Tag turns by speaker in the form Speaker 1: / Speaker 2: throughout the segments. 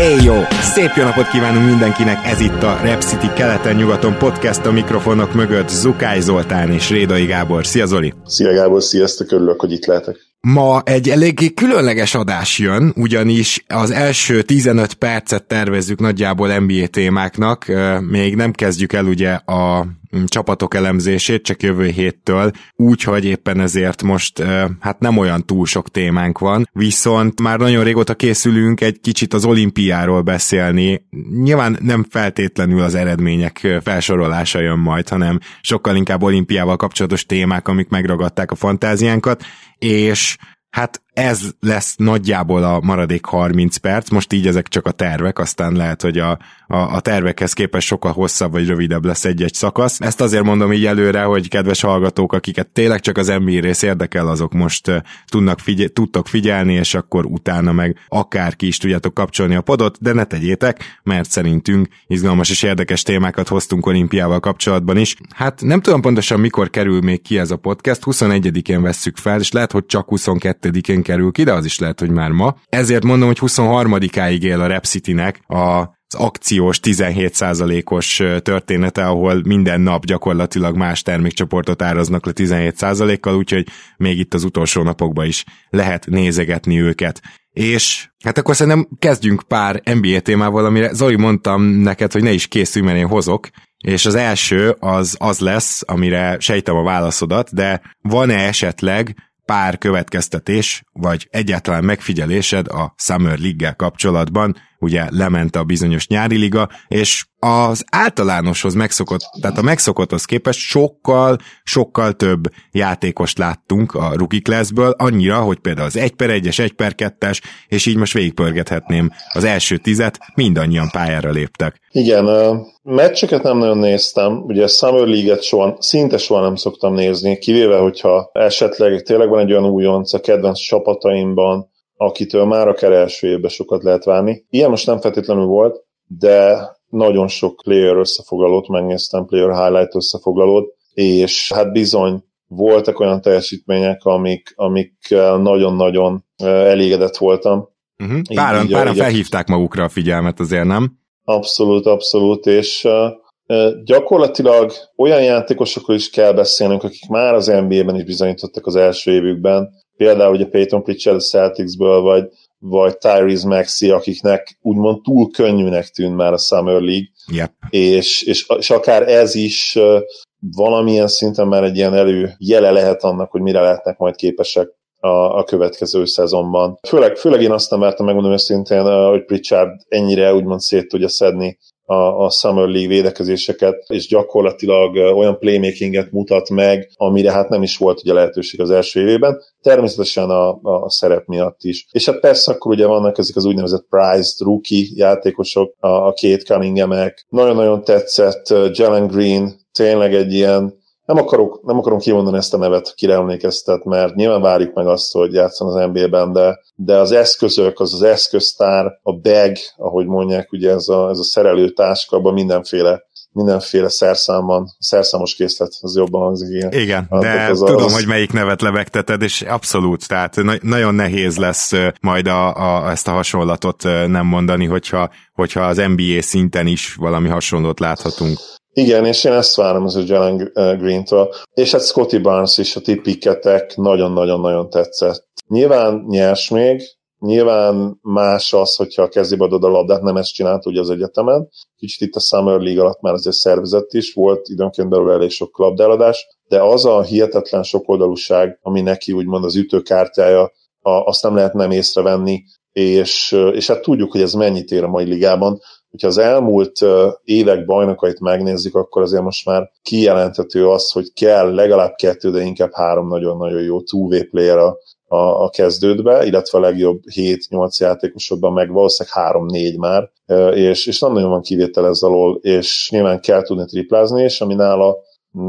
Speaker 1: Éj jó! Szép jó napot kívánunk mindenkinek, ez itt a Rep City keleten-nyugaton podcast a mikrofonok mögött Zukály Zoltán és Rédai Gábor. Szia Zoli!
Speaker 2: Szia Gábor, sziasztok, örülök, hogy itt lehetek.
Speaker 1: Ma egy eléggé különleges adás jön, ugyanis az első 15 percet tervezzük nagyjából NBA témáknak, még nem kezdjük el ugye a csapatok elemzését csak jövő héttől, úgyhogy éppen ezért most hát nem olyan túl sok témánk van, viszont már nagyon régóta készülünk egy kicsit az olimpiáról beszélni. Nyilván nem feltétlenül az eredmények felsorolása jön majd, hanem sokkal inkább olimpiával kapcsolatos témák, amik megragadták a fantáziánkat, és Hát ez lesz nagyjából a maradék 30 perc, most így ezek csak a tervek, aztán lehet, hogy a, a, a tervekhez képest sokkal hosszabb vagy rövidebb lesz egy-egy szakasz. Ezt azért mondom így előre, hogy kedves hallgatók, akiket tényleg csak az NBA rész érdekel, azok most tudnak figyel, tudtok figyelni, és akkor utána meg akárki is tudjátok kapcsolni a podot, de ne tegyétek, mert szerintünk izgalmas és érdekes témákat hoztunk olimpiával kapcsolatban is. Hát nem tudom pontosan mikor kerül még ki ez a podcast, 21-én vesszük fel, és lehet, hogy csak 22-én kerül ki, de az is lehet, hogy már ma. Ezért mondom, hogy 23-áig él a Rep City-nek a az akciós 17%-os története, ahol minden nap gyakorlatilag más termékcsoportot áraznak le 17%-kal, úgyhogy még itt az utolsó napokban is lehet nézegetni őket. És hát akkor szerintem kezdjünk pár NBA témával, amire Zoli mondtam neked, hogy ne is készülj, mert én hozok, és az első az az lesz, amire sejtem a válaszodat, de van-e esetleg pár következtetés, vagy egyáltalán megfigyelésed a Summer League-gel kapcsolatban, ugye lement a bizonyos nyári liga, és az általánoshoz megszokott, tehát a megszokotthoz képest sokkal, sokkal több játékost láttunk a rookie classből, annyira, hogy például az 1 per 1-es, 1 per 2-es, és így most végigpörgethetném az első tizet, mindannyian pályára léptek.
Speaker 2: Igen, meccseket nem nagyon néztem, ugye a Summer League-et soha, szinte soha nem szoktam nézni, kivéve, hogyha esetleg tényleg van egy olyan újonc a kedvenc csapataimban, akitől már akár első évben sokat lehet várni. Ilyen most nem feltétlenül volt, de nagyon sok player összefoglalót megnéztem, player highlight összefoglalót, és hát bizony voltak olyan teljesítmények, amik, amik nagyon-nagyon elégedett voltam.
Speaker 1: Uh-huh. Páran, így, páran így, felhívták magukra a figyelmet azért, nem?
Speaker 2: Abszolút, abszolút, és uh, gyakorlatilag olyan játékosokról is kell beszélnünk, akik már az NBA-ben is bizonyítottak az első évükben, például ugye Peyton Pritchard a Celticsből, vagy, vagy Tyrese Maxi, akiknek úgymond túl könnyűnek tűnt már a Summer League,
Speaker 1: yep.
Speaker 2: és, és, és akár ez is valamilyen szinten már egy ilyen elő jele lehet annak, hogy mire lehetnek majd képesek a, a következő szezonban. Főleg, főleg én azt nem mertem megmondani őszintén, hogy Pritchard ennyire úgymond szét tudja szedni a, a Summer League védekezéseket, és gyakorlatilag olyan playmakinget mutat meg, amire hát nem is volt ugye lehetőség az első évében, természetesen a, a szerep miatt is. És hát persze akkor ugye vannak ezek az úgynevezett prized rookie játékosok, a, a két Cunningham-ek. Nagyon-nagyon tetszett Jalen Green, tényleg egy ilyen nem, akarok, nem akarom kimondani ezt a nevet, kire emlékeztet, mert nyilván várjuk meg azt, hogy játszon az NBA-ben, de, de az eszközök, az az eszköztár, a bag, ahogy mondják, ugye ez a, ez a szerelőtáska, abban mindenféle mindenféle szerszámban, szerszámos készlet, az jobban hangzik,
Speaker 1: igen. Igen, hát, de az tudom, az... hogy melyik nevet lebegteted, és abszolút, tehát na- nagyon nehéz lesz majd a, a, ezt a hasonlatot nem mondani, hogyha, hogyha az NBA szinten is valami hasonlót láthatunk.
Speaker 2: Igen, és én ezt várom az Jalen Green-től. És hát Scotty Barnes is a tipiketek nagyon-nagyon-nagyon tetszett. Nyilván nyers még, nyilván más az, hogyha a kezébe adod a labdát, nem ezt csinált ugye az egyetemen. Kicsit itt a Summer League alatt már azért szervezett is, volt időnként belőle elég sok labdáladás, de az a hihetetlen sokoldalúság, ami neki úgymond az ütőkártyája, azt nem lehet nem észrevenni, és, és hát tudjuk, hogy ez mennyit ér a mai ligában hogyha az elmúlt évek bajnokait megnézzük, akkor azért most már kijelenthető az, hogy kell legalább kettő, de inkább három nagyon-nagyon jó two player a, a, a kezdődbe, illetve a legjobb 7-8 játékosodban meg valószínűleg 3-4 már, és, és nem nagyon van kivétel ez alól, és nyilván kell tudni triplázni, és ami nála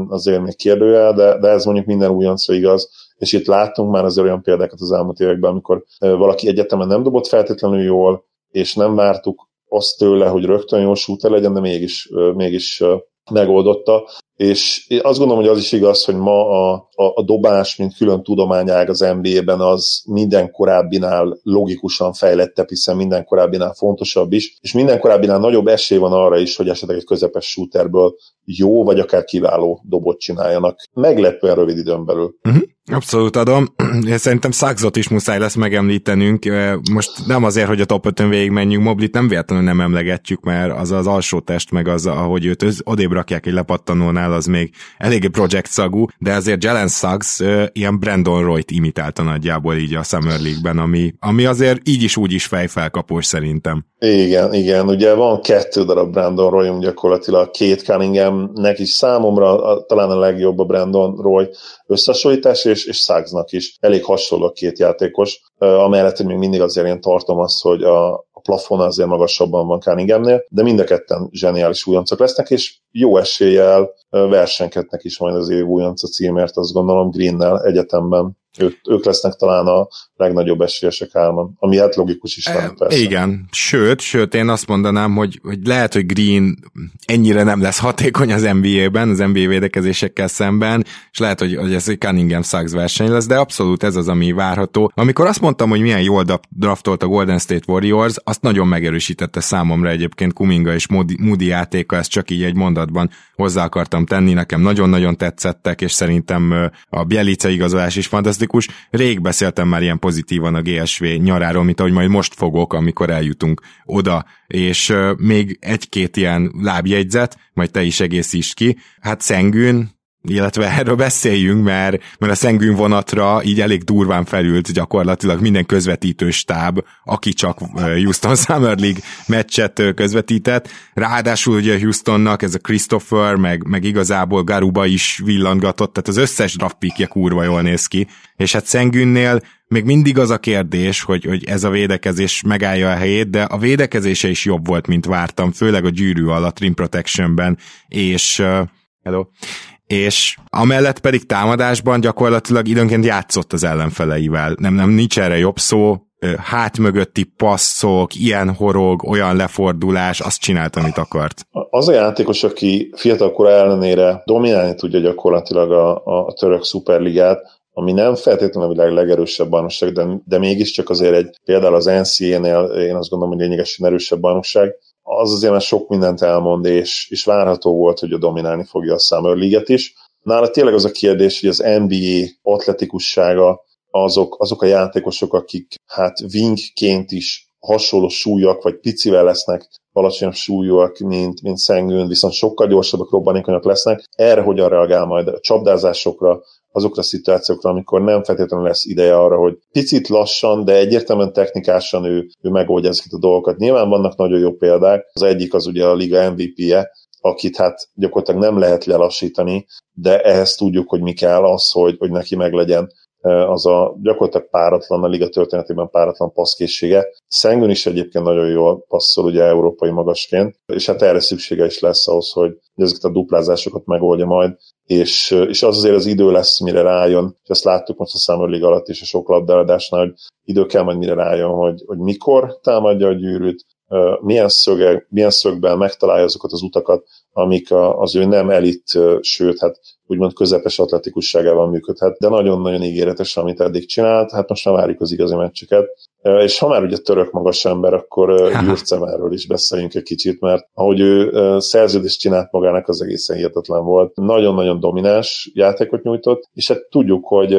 Speaker 2: azért még kérdőjel, de, de ez mondjuk minden újoncra igaz, és itt láttunk már azért olyan példákat az elmúlt években, amikor valaki egyetemen nem dobott feltétlenül jól, és nem vártuk azt tőle, hogy rögtön jó shooter legyen, de mégis, mégis megoldotta, és azt gondolom, hogy az is igaz, hogy ma a, a, a dobás, mint külön tudományág az NBA-ben az minden korábbinál logikusan fejlettebb, hiszen minden korábbinál fontosabb is, és minden korábbinál nagyobb esély van arra is, hogy esetleg egy közepes shooterből jó, vagy akár kiváló dobot csináljanak. Meglepően rövid időn belül.
Speaker 1: Uh-huh. Abszolút adom. Szerintem Saxot is muszáj lesz megemlítenünk. Most nem azért, hogy a top 5-ön végig menjünk, Moblit nem véletlenül nem emlegetjük, mert az az alsó test, meg az, ahogy őt odébb rakják egy lepattanónál, az még eléggé project szagú, de azért Jalen Suggs ilyen Brandon Roy-t imitálta nagyjából így a Summer League-ben, ami, ami azért így is úgy is fejfelkapós szerintem.
Speaker 2: Igen, igen, ugye van kettő darab Brandon Roy, gyakorlatilag két Cunninghamnek is számomra a, talán a legjobb a Brandon Roy összehasonlítás, és, és Suggsnak is. Elég hasonló a két játékos, amellett, hogy még mindig azért én tartom azt, hogy a plafon azért magasabban van Cunninghamnél, de mind a ketten zseniális újoncok lesznek, és jó eséllyel versenkednek is majd az év újonca címért, azt gondolom Greennel egyetemben. Ők, ők lesznek talán a legnagyobb esélyesek álman, ami hát logikus is lenne persze.
Speaker 1: Igen, sőt, sőt, én azt mondanám, hogy, hogy lehet, hogy Green ennyire nem lesz hatékony az NBA-ben, az NBA védekezésekkel szemben, és lehet, hogy, hogy ez egy Cunningham Suggs verseny lesz, de abszolút ez az, ami várható. Amikor azt mondtam, hogy milyen jól draftolt a Golden State Warriors, azt nagyon megerősítette számomra egyébként Kuminga és Moody, Moody játéka, ezt csak így egy mondatban hozzá akartam tenni, nekem nagyon-nagyon tetszettek, és szerintem a Bielice igazolás is fantasztikus. Rég beszéltem már ilyen pozitívan a GSV nyaráról, mint ahogy majd most fogok, amikor eljutunk oda, és még egy-két ilyen lábjegyzet, majd te is egészíts ki. Hát Szengűn, illetve erről beszéljünk, mert, mert a Szengűn vonatra így elég durván felült gyakorlatilag minden közvetítő stáb, aki csak Houston Summer League meccset közvetített. Ráadásul ugye Houstonnak ez a Christopher, meg, meg igazából Garuba is villangatott, tehát az összes draft kurva jól néz ki, és hát Szengűnnél még mindig az a kérdés, hogy, hogy ez a védekezés megállja a helyét, de a védekezése is jobb volt, mint vártam, főleg a gyűrű alatt, Rim Protectionben, és hello, és amellett pedig támadásban gyakorlatilag időnként játszott az ellenfeleivel. Nem, nem, nincs erre jobb szó, hát mögötti passzok, ilyen horog, olyan lefordulás, azt csinált, amit akart.
Speaker 2: Az a játékos, aki fiatalkor ellenére dominálni tudja gyakorlatilag a, a török szuperligát, ami nem feltétlenül a világ legerősebb bajnokság, de, de mégiscsak azért egy, például az NCA-nél én azt gondolom, hogy lényegesen erősebb bajnokság, az azért már sok mindent elmond, és, és várható volt, hogy a dominálni fogja a Summer League-et is. Nála tényleg az a kérdés, hogy az NBA atletikussága azok, azok a játékosok, akik hát wingként is hasonló súlyak, vagy picivel lesznek alacsonyabb súlyúak, mint, mint Szengőn, viszont sokkal gyorsabbak, robbanékonyak lesznek. Erre hogyan reagál majd a csapdázásokra, azokra a szituációkra, amikor nem feltétlenül lesz ideje arra, hogy picit lassan, de egyértelműen technikásan ő, ő megoldja ezeket a dolgokat. Nyilván vannak nagyon jó példák, az egyik az ugye a liga MVP-je, akit hát gyakorlatilag nem lehet lelassítani, de ehhez tudjuk, hogy mi kell az, hogy, hogy neki meglegyen az a gyakorlatilag páratlan, a liga történetében páratlan passzkészsége. Szengön is egyébként nagyon jól passzol, ugye európai magasként, és hát erre szüksége is lesz ahhoz, hogy ezeket a duplázásokat megoldja majd, és, és az azért az idő lesz, mire rájön, és ezt láttuk most a Summer League alatt is a sok labdáladásnál, hogy idő kell majd mire rájön, hogy, hogy mikor támadja a gyűrűt, milyen, szöge, milyen szögben megtalálja azokat az utakat, amik a, az ő nem elit, sőt, hát úgymond közepes atletikusságával működhet, de nagyon-nagyon ígéretes, amit eddig csinált, hát most már várjuk az igazi meccseket. És ha már ugye török magas ember, akkor Jurcemáról is beszéljünk egy kicsit, mert ahogy ő szerződést csinált magának, az egészen hihetetlen volt. Nagyon-nagyon domináns játékot nyújtott, és hát tudjuk, hogy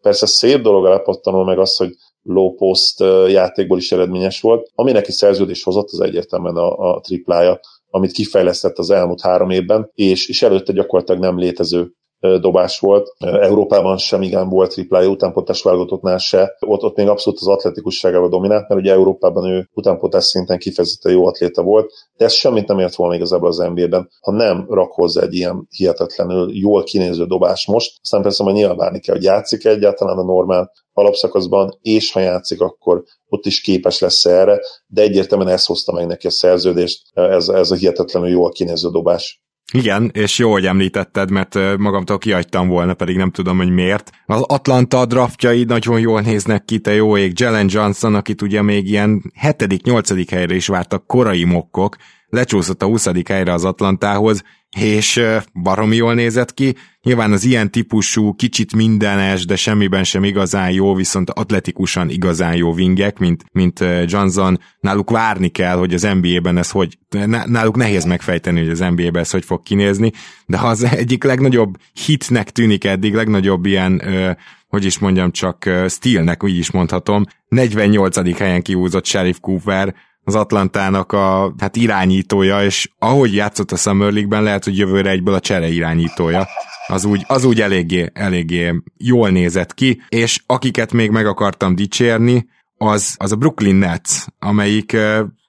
Speaker 2: persze szép dolog alapottanul meg az, hogy low post játékból is eredményes volt. Ami neki szerződés hozott, az egyértelműen a, a triplája, amit kifejlesztett az elmúlt három évben, és, és előtte gyakorlatilag nem létező dobás volt. Európában sem igen volt triplája, utánpotás válogatottnál se. Ott, ott még abszolút az atletikusságával dominált, mert ugye Európában ő utánpotás szinten kifejezetten jó atléta volt, de ez semmit nem ért volna igazából az NBA-ben, ha nem rak hozzá egy ilyen hihetetlenül jól kinéző dobás most. Aztán persze majd nyilván várni kell, hogy játszik egyáltalán a normál alapszakaszban, és ha játszik, akkor ott is képes lesz erre, de egyértelműen ezt hozta meg neki a szerződést, ez, ez a hihetetlenül jól kinéző dobás.
Speaker 1: Igen, és jó, hogy említetted, mert magamtól kiadtam volna, pedig nem tudom, hogy miért. Az Atlanta draftjai nagyon jól néznek ki, te jó ég. Jalen Johnson, akit ugye még ilyen 7.-8. helyre is vártak korai mokkok, lecsúszott a 20. helyre az Atlantához, és baromi jól nézett ki. Nyilván az ilyen típusú, kicsit mindenes, de semmiben sem igazán jó, viszont atletikusan igazán jó vingek, mint, mint Johnson. Náluk várni kell, hogy az NBA-ben ez hogy, náluk nehéz megfejteni, hogy az NBA-ben ez hogy fog kinézni, de az egyik legnagyobb hitnek tűnik eddig, legnagyobb ilyen hogy is mondjam, csak stílnek, úgy is mondhatom. 48. helyen kihúzott Sheriff Cooper, az Atlantának a hát irányítója, és ahogy játszott a Summer League-ben, lehet, hogy jövőre egyből a csere irányítója. Az úgy, az úgy eléggé, eléggé jól nézett ki, és akiket még meg akartam dicsérni, az, az a Brooklyn Nets, amelyik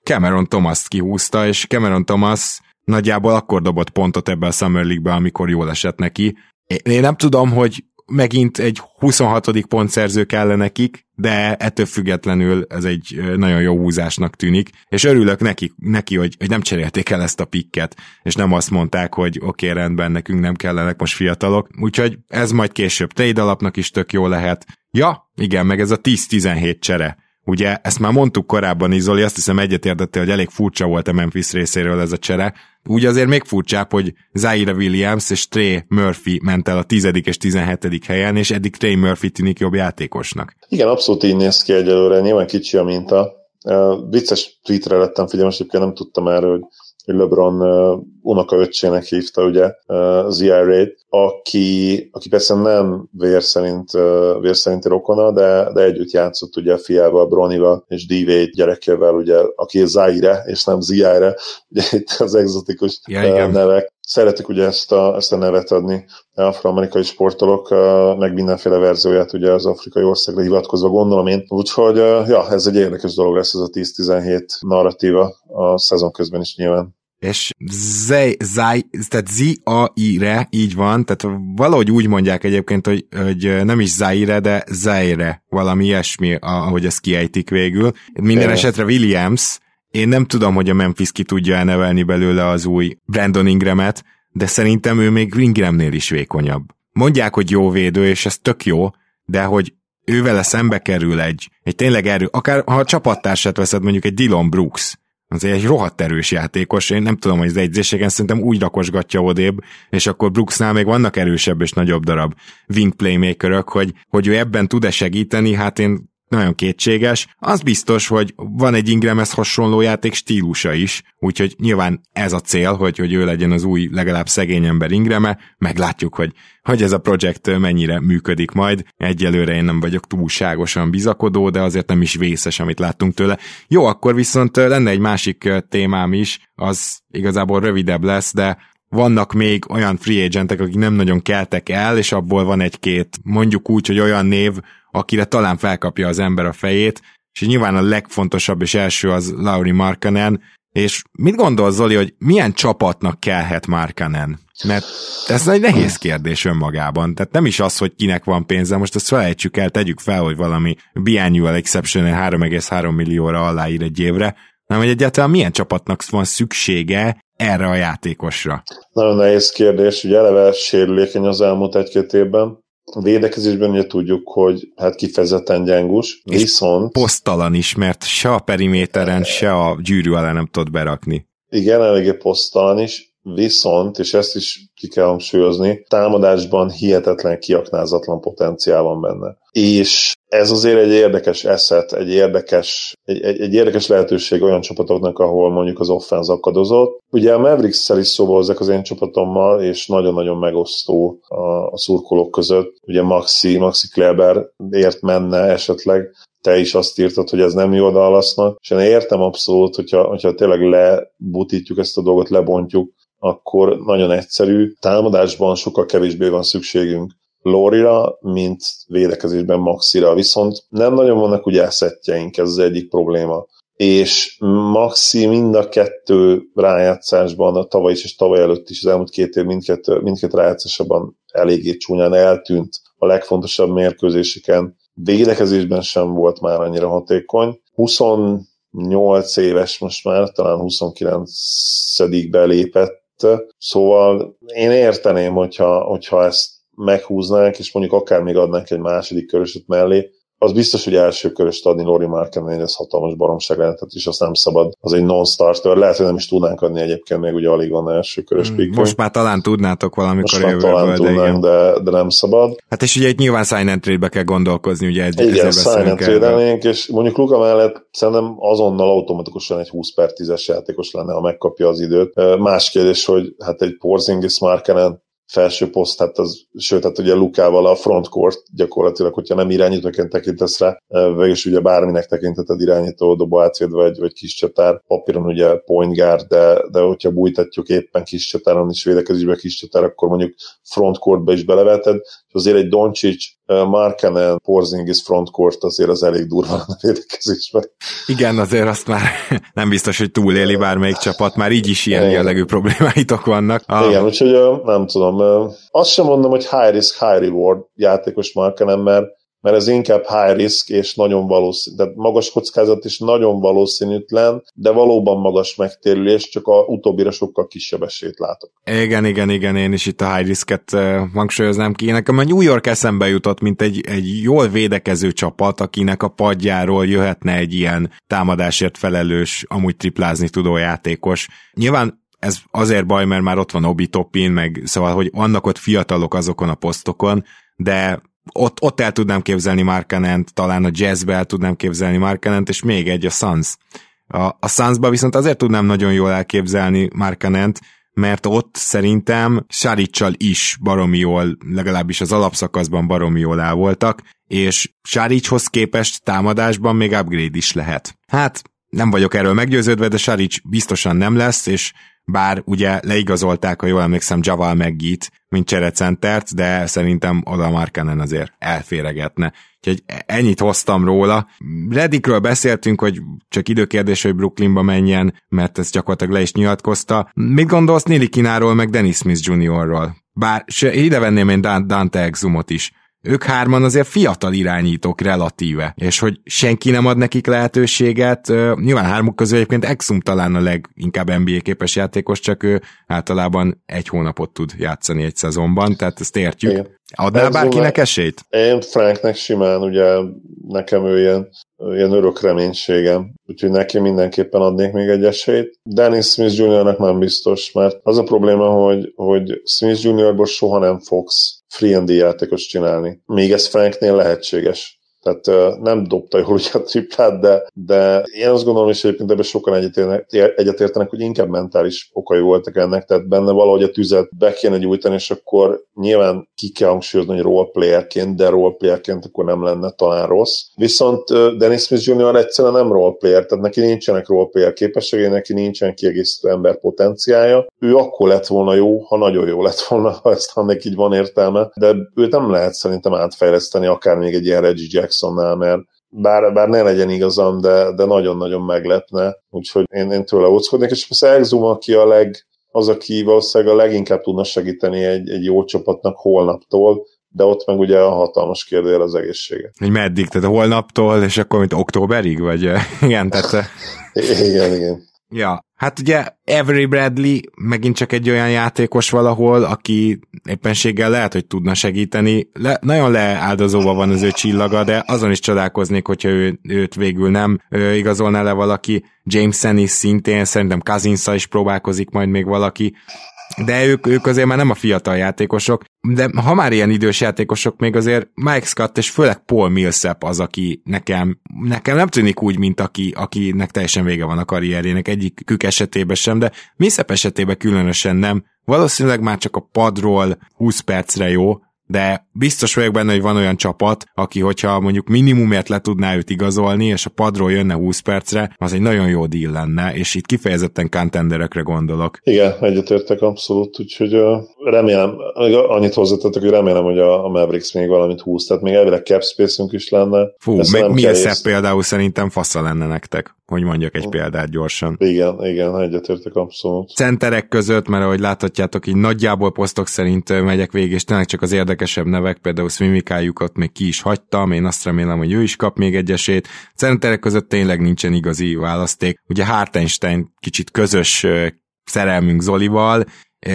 Speaker 1: Cameron Thomas-t kihúzta, és Cameron Thomas nagyjából akkor dobott pontot ebbe a Summer League-be, amikor jól esett neki. Én nem tudom, hogy megint egy 26. pontszerző kellene nekik, de ettől függetlenül ez egy nagyon jó húzásnak tűnik, és örülök neki, neki hogy, hogy nem cserélték el ezt a pikket, és nem azt mondták, hogy oké, okay, rendben, nekünk nem kellenek most fiatalok, úgyhogy ez majd később trade alapnak is tök jó lehet. Ja, igen, meg ez a 10-17 csere Ugye ezt már mondtuk korábban, Izoli, azt hiszem egyetértette, hogy elég furcsa volt a Memphis részéről ez a csere. Úgy azért még furcsább, hogy Zaire Williams és Trey Murphy ment el a 10. és 17. helyen, és eddig Trey Murphy tűnik jobb játékosnak.
Speaker 2: Igen, abszolút így néz ki egyelőre, nyilván kicsi a minta. Uh, vicces tweetre lettem figyelmes, nem tudtam erről, hogy LeBron unokaöccsének hívta ugye uh, ZRA-t, aki, aki persze nem vér, szerint, vér szerinti rokona, de, de együtt játszott ugye a fiával, Bronival és d gyerekével, ugye, aki Zaire, és nem Zaire, ugye itt az exotikus ja, nevek. Szeretik ugye ezt a, ezt a nevet adni afroamerikai sportolók, meg mindenféle verzióját ugye az afrikai országra hivatkozva gondolom én. Úgyhogy ja, ez egy érdekes dolog lesz ez a 10-17 narratíva a szezon közben is nyilván
Speaker 1: és zej, zaj, tehát Z-A-I-re, így van, tehát valahogy úgy mondják egyébként, hogy, hogy nem is Zaire, de Zaire, valami ilyesmi, ahogy ezt kiejtik végül. Minden Igen. esetre Williams, én nem tudom, hogy a Memphis ki tudja elnevelni belőle az új Brandon Ingramet, de szerintem ő még Ingramnél is vékonyabb. Mondják, hogy jó védő, és ez tök jó, de hogy ő vele szembe kerül egy, egy tényleg erő, akár ha a csapattársát veszed, mondjuk egy Dylan Brooks, azért egy rohadt erős játékos, én nem tudom, hogy az egyzéseken szerintem úgy rakosgatja odébb, és akkor Brooksnál még vannak erősebb és nagyobb darab wing playmakerök, hogy, hogy ő ebben tud-e segíteni, hát én nagyon kétséges. Az biztos, hogy van egy Ingramhez hasonló játék stílusa is, úgyhogy nyilván ez a cél, hogy, hogy ő legyen az új, legalább szegény ember Ingrame, meglátjuk, hogy, hogy ez a projekt mennyire működik majd. Egyelőre én nem vagyok túlságosan bizakodó, de azért nem is vészes, amit láttunk tőle. Jó, akkor viszont lenne egy másik témám is, az igazából rövidebb lesz, de vannak még olyan free agentek, akik nem nagyon keltek el, és abból van egy-két, mondjuk úgy, hogy olyan név, akire talán felkapja az ember a fejét, és nyilván a legfontosabb és első az Lauri Markanen, és mit gondol Zoli, hogy milyen csapatnak kellhet Markanen? Mert ez egy nehéz kérdés önmagában. Tehát nem is az, hogy kinek van pénze, most ezt felejtsük el, tegyük fel, hogy valami biannual exception 3,3 millióra aláír egy évre, hanem hogy egyáltalán milyen csapatnak van szüksége erre a játékosra?
Speaker 2: Nagyon nehéz kérdés, ugye eleve sérülékeny az elmúlt egy-két évben, a védekezésben ugye tudjuk, hogy hát kifejezetten gyengus, és viszont...
Speaker 1: posztalan is, mert se a periméteren, se a gyűrű alá nem tudod berakni.
Speaker 2: Igen, eléggé posztalan is, viszont, és ezt is ki kell hangsúlyozni, támadásban hihetetlen kiaknázatlan potenciál van benne. És ez azért egy érdekes eszet, egy érdekes, egy, egy, egy érdekes lehetőség olyan csapatoknak, ahol mondjuk az offense akadozott. Ugye a Mavericks-szel is szóba hozzák az én csapatommal, és nagyon-nagyon megosztó a, a szurkolók között. Ugye Maxi, Maxi Kleber ért menne esetleg, te is azt írtad, hogy ez nem jó Dallasnak, és én értem abszolút, hogyha, hogyha tényleg lebutítjuk ezt a dolgot, lebontjuk, akkor nagyon egyszerű. Támadásban sokkal kevésbé van szükségünk Lorira, mint védekezésben Maxira, viszont nem nagyon vannak ugye eszettjeink, ez az egyik probléma. És Maxi mind a kettő rájátszásban, a tavaly is és tavaly előtt is, az elmúlt két év mindkét, mindkét rájátszásában eléggé csúnyán eltűnt a legfontosabb mérkőzéseken, védekezésben sem volt már annyira hatékony. 28 éves most már, talán 29 belépett, szóval én érteném, hogyha, hogyha ezt meghúznánk, és mondjuk akár még adnánk egy második köröset mellé, az biztos, hogy első köröst adni Lori Markkanen, ez hatalmas baromság lehetett, és azt nem szabad. Az egy non-starter. Lehet, hogy nem is tudnánk adni egyébként, még ugye alig van első körös mm,
Speaker 1: Most már talán tudnátok valamikor
Speaker 2: Most már talán tudnánk, de, de, de, nem szabad.
Speaker 1: Hát és ugye itt nyilván sign and kell gondolkozni, ugye egy
Speaker 2: Igen, sign and és mondjuk Luka mellett szerintem azonnal automatikusan egy 20 per 10-es játékos lenne, ha megkapja az időt. Más kérdés, hogy hát egy Porzingis Markkanen felső poszt, hát az, sőt, hát ugye Lukával a frontcourt gyakorlatilag, hogyha nem irányítóként tekintesz rá, vagyis ugye bárminek tekinteted irányító, dobó átvéd, vagy, vagy kis csatár, papíron ugye point guard, de, de hogyha bújtatjuk éppen kis csatáron is védekezésbe kis csatár, akkor mondjuk frontcourtba is beleveted, és azért egy Doncsics Markenen, Porzingis frontcourt azért az elég durva a védekezésben.
Speaker 1: Igen, azért azt már nem biztos, hogy túléli bármelyik csapat, már így is ilyen Igen. jellegű problémáitok vannak.
Speaker 2: A... Igen, úgyhogy nem tudom, azt sem mondom, hogy high risk, high reward játékos Markenen, mert mert ez inkább high risk és nagyon valószínű, de magas kockázat és nagyon valószínűtlen, de valóban magas megtérülés, csak a utóbbira sokkal kisebb esélyt látok.
Speaker 1: Igen, igen, igen, én is itt a high risket hangsúlyoznám ki. Nekem a New York eszembe jutott, mint egy, egy jól védekező csapat, akinek a padjáról jöhetne egy ilyen támadásért felelős, amúgy triplázni tudó játékos. Nyilván ez azért baj, mert már ott van Obi Toppin, meg szóval, hogy vannak ott fiatalok azokon a posztokon, de ott, ott el tudnám képzelni Markanent, talán a jazzbe el tudnám képzelni Markanent, és még egy a Suns. A, a Sunsba viszont azért tudnám nagyon jól elképzelni Markanent, mert ott szerintem Sáricsal is baromi jól, legalábbis az alapszakaszban baromi jól el voltak, és Sáricshoz képest támadásban még upgrade is lehet. Hát nem vagyok erről meggyőződve, de Saric biztosan nem lesz, és bár ugye leigazolták, ha jól emlékszem, Javal McGee-t, mint cserecentert, de szerintem oda Markanen azért elféregetne. Úgyhogy ennyit hoztam róla. Redikről beszéltünk, hogy csak időkérdés, hogy Brooklynba menjen, mert ez gyakorlatilag le is nyilatkozta. Mit gondolsz Nili Kináról, meg Dennis Smith Jr.-ról? Bár ide venném én Dante Exumot is ők hárman azért fiatal irányítók relatíve, és hogy senki nem ad nekik lehetőséget, nyilván hármuk közül egyébként Exum talán a leginkább NBA képes játékos, csak ő általában egy hónapot tud játszani egy szezonban, tehát ezt értjük. Igen. Adnál bárkinek esélyt?
Speaker 2: Én Franknek simán, ugye nekem ő ilyen, ilyen örök reménységem, úgyhogy neki mindenképpen adnék még egy esélyt. Dennis Smith Jr.-nak nem biztos, mert az a probléma, hogy, hogy Smith Jr.-ból soha nem fogsz free and játékos csinálni. Még ez Franknél lehetséges. Tehát nem dobta jól ugye a triplát, de, de én azt gondolom, és egyébként ebben sokan egyetértenek, hogy inkább mentális okai voltak ennek, tehát benne valahogy a tüzet be kéne gyújtani, és akkor nyilván ki kell hangsúlyozni, hogy roleplayerként, de roleplayerként akkor nem lenne talán rossz. Viszont Dennis Smith Jr. egyszerűen nem roleplayer, tehát neki nincsenek roleplayer képességei, neki nincsen kiegészítő ember potenciája. Ő akkor lett volna jó, ha nagyon jó lett volna, ha ezt ha neki így van értelme, de őt nem lehet szerintem átfejleszteni akár még egy ilyen Reggie Jackson Jacksonnál, mert bár, bár ne legyen igazam, de, de nagyon-nagyon meglepne, úgyhogy én, én tőle óckodnék, és persze Exum, aki a leg, az, aki valószínűleg a leginkább tudna segíteni egy, egy jó csapatnak holnaptól, de ott meg ugye a hatalmas kérdél az egészsége.
Speaker 1: Hogy meddig? Tehát holnaptól, és akkor mint októberig? Vagy igen, tehát...
Speaker 2: igen, igen.
Speaker 1: Ja, hát ugye Avery Bradley megint csak egy olyan játékos valahol, aki éppenséggel lehet, hogy tudna segíteni. Le, nagyon leáldozóva van az ő csillaga, de azon is csodálkoznék, hogyha ő, őt végül nem ő, igazolná le valaki. James Ennis szintén, szerintem Kazinsa is próbálkozik majd még valaki de ők, ők azért már nem a fiatal játékosok, de ha már ilyen idős játékosok, még azért Mike Scott és főleg Paul Millsap az, aki nekem, nekem nem tűnik úgy, mint aki, akinek teljesen vége van a karrierjének egyikük esetében sem, de Millsap esetében különösen nem. Valószínűleg már csak a padról 20 percre jó, de biztos vagyok benne, hogy van olyan csapat, aki, hogyha mondjuk minimumért le tudná őt igazolni, és a padról jönne 20 percre, az egy nagyon jó deal lenne, és itt kifejezetten contenderekre gondolok.
Speaker 2: Igen, egyetértek abszolút, úgyhogy remélem, annyit hozzátettek, hogy remélem, hogy a, Mavericks még valamit húz, tehát még elvileg cap space is lenne.
Speaker 1: Fú, meg mi például szerintem fassa lenne nektek hogy mondjak egy példát gyorsan.
Speaker 2: Igen, igen, egyetértek abszolút.
Speaker 1: Centerek között, mert ahogy láthatjátok, így nagyjából posztok szerint megyek végig, és tényleg csak az érdekesebb nevek nevek, például Svimikájukat még ki is hagytam, én azt remélem, hogy ő is kap még egyesét. Centerek között tényleg nincsen igazi választék. Ugye Hartenstein kicsit közös szerelmünk Zolival,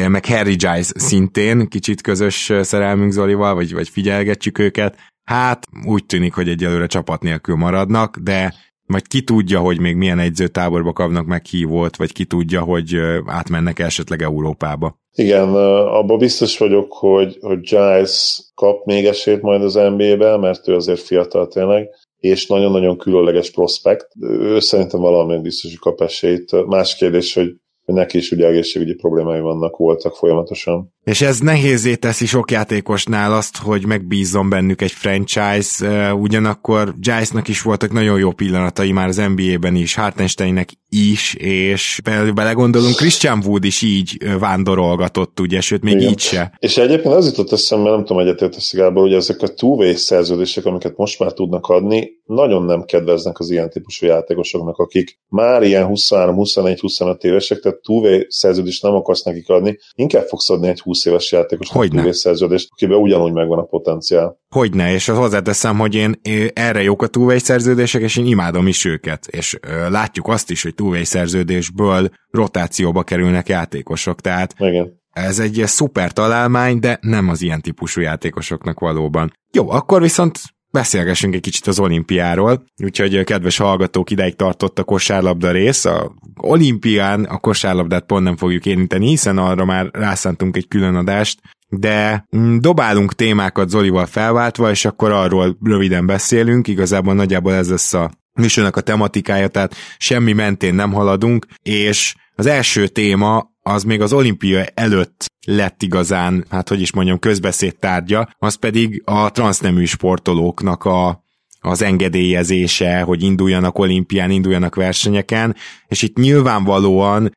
Speaker 1: meg Harry Giles szintén kicsit közös szerelmünk Zolival, vagy, vagy figyelgetjük őket. Hát úgy tűnik, hogy egyelőre csapat nélkül maradnak, de majd ki tudja, hogy még milyen egyzőtáborba kapnak meghívót, vagy ki tudja, hogy átmennek esetleg Európába.
Speaker 2: Igen, abban biztos vagyok, hogy, hogy Giles kap még esélyt majd az NBA-be, mert ő azért fiatal tényleg, és nagyon-nagyon különleges prospekt. Ő szerintem valami biztos, hogy kap esélyt. Más kérdés, hogy neki is ugye egészségügyi problémái vannak, voltak folyamatosan.
Speaker 1: És ez nehézé teszi sok játékosnál azt, hogy megbízzon bennük egy franchise, ugyanakkor Giles-nak is voltak nagyon jó pillanatai már az NBA-ben is, Hartensteinnek is, és például belegondolunk, Christian Wood is így vándorolgatott, ugye, sőt, még Igen. így se.
Speaker 2: És egyébként az jutott eszembe, nem tudom, egyetért Gábor, hogy ezek a two szerződések, amiket most már tudnak adni, nagyon nem kedveznek az ilyen típusú játékosoknak, akik már ilyen 23, 24, 25 évesek, tehát two szerződést nem akarsz nekik adni, inkább fogsz adni egy 20 éves játékos two szerződést, akiben ugyanúgy megvan a potenciál.
Speaker 1: Hogyne, és hozzáteszem, hogy én erre jók a two szerződések, és én imádom is őket, és ö, látjuk azt is, hogy two szerződésből rotációba kerülnek játékosok, tehát
Speaker 2: Igen.
Speaker 1: Ez egy szuper találmány, de nem az ilyen típusú játékosoknak valóban. Jó, akkor viszont beszélgessünk egy kicsit az olimpiáról, úgyhogy kedves hallgatók, ideig tartott a kosárlabda rész, a olimpián a kosárlabdát pont nem fogjuk érinteni, hiszen arra már rászántunk egy külön adást, de mm, dobálunk témákat Zolival felváltva, és akkor arról röviden beszélünk, igazából nagyjából ez lesz a műsornak a tematikája, tehát semmi mentén nem haladunk, és az első téma az még az olimpia előtt lett igazán, hát hogy is mondjam, közbeszéd tárgya, az pedig a transznemű sportolóknak a, az engedélyezése, hogy induljanak olimpián, induljanak versenyeken, és itt nyilvánvalóan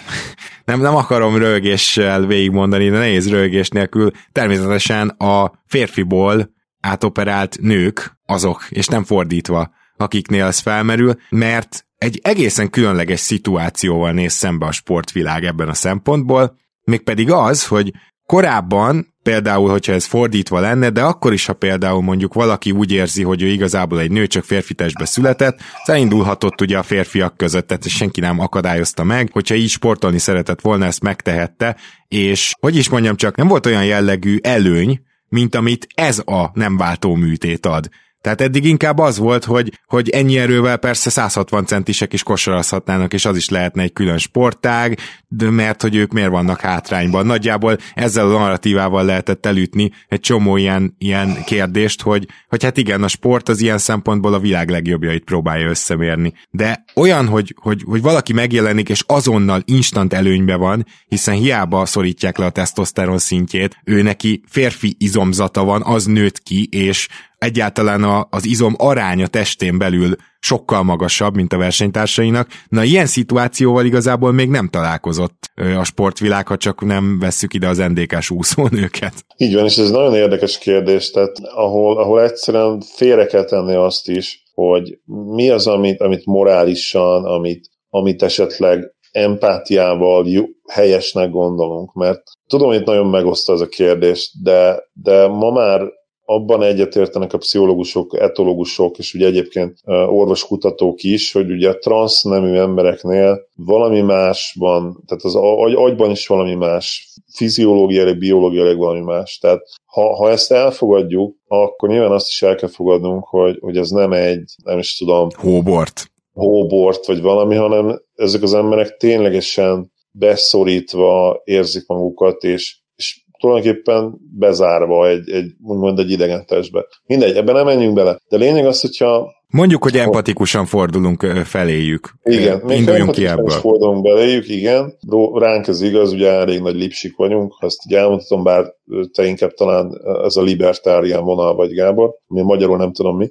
Speaker 1: nem, nem akarom rögéssel végigmondani, de nehéz rögés nélkül, természetesen a férfiból átoperált nők azok, és nem fordítva, akiknél ez felmerül, mert egy egészen különleges szituációval néz szembe a sportvilág ebben a szempontból, mégpedig az, hogy korábban, például, hogyha ez fordítva lenne, de akkor is, ha például mondjuk valaki úgy érzi, hogy ő igazából egy nő csak férfi testbe született, az elindulhatott ugye a férfiak között, tehát senki nem akadályozta meg, hogyha így sportolni szeretett volna, ezt megtehette, és hogy is mondjam csak, nem volt olyan jellegű előny, mint amit ez a nem váltó műtét ad. Tehát eddig inkább az volt, hogy, hogy ennyi erővel persze 160 centisek is kosarazhatnának, és az is lehetne egy külön sportág, de mert hogy ők miért vannak hátrányban. Nagyjából ezzel a narratívával lehetett elütni egy csomó ilyen, ilyen kérdést, hogy, hogy hát igen, a sport az ilyen szempontból a világ legjobbjait próbálja összemérni. De olyan, hogy, hogy, hogy valaki megjelenik, és azonnal instant előnybe van, hiszen hiába szorítják le a tesztoszteron szintjét, ő neki férfi izomzata van, az nőtt ki, és egyáltalán a, az izom aránya testén belül sokkal magasabb, mint a versenytársainak. Na, ilyen szituációval igazából még nem találkozott a sportvilág, ha csak nem vesszük ide az NDK-s úszónőket.
Speaker 2: Így van, és ez nagyon érdekes kérdés, tehát ahol, ahol egyszerűen félre kell tenni azt is, hogy mi az, amit, amit morálisan, amit, amit esetleg empátiával jó, helyesnek gondolunk, mert tudom, hogy itt nagyon megoszta ez a kérdés, de, de ma már abban egyetértenek a pszichológusok, etológusok, és ugye egyébként orvoskutatók is, hogy ugye a transz nemű embereknél valami más van, tehát az agy, agyban is valami más, fiziológiailag, biológiailag valami más. Tehát ha, ha ezt elfogadjuk, akkor nyilván azt is el kell fogadnunk, hogy, hogy ez nem egy, nem is tudom...
Speaker 1: Hóbort.
Speaker 2: Hóbort, vagy valami, hanem ezek az emberek ténylegesen beszorítva érzik magukat, és tulajdonképpen bezárva egy, egy úgymond egy idegen testbe. Mindegy, ebben nem menjünk bele. De lényeg az, hogyha
Speaker 1: Mondjuk, hogy empatikusan fordulunk feléjük.
Speaker 2: Igen, még Induljunk ki ebből. fordulunk beléjük, igen. Ránk ez igaz, ugye elég nagy lipsik vagyunk, azt ugye elmondhatom, bár te inkább talán ez a libertárián vonal vagy, Gábor, ami magyarul nem tudom mi.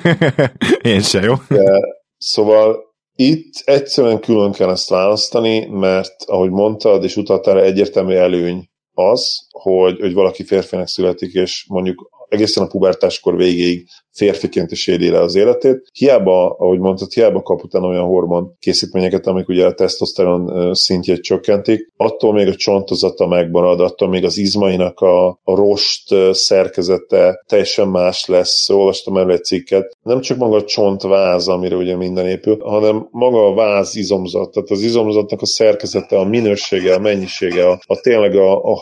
Speaker 1: Én se, jó?
Speaker 2: De, szóval itt egyszerűen külön kell ezt választani, mert ahogy mondtad, és utaltál egyértelmű előny az, hogy, hogy valaki férfinek születik, és mondjuk egészen a pubertáskor végéig férfiként is éli le az életét. Hiába, ahogy mondtad, hiába kap utána olyan hormon készítményeket, amik ugye a tesztoszteron szintjét csökkentik, attól még a csontozata megmarad, attól még az izmainak a, a rost szerkezete teljesen más lesz. Olvastam erről egy cikket. Nem csak maga a csontváz, amire ugye minden épül, hanem maga a váz izomzat. Tehát az izomzatnak a szerkezete, a minősége, a mennyisége, a, a tényleg a, a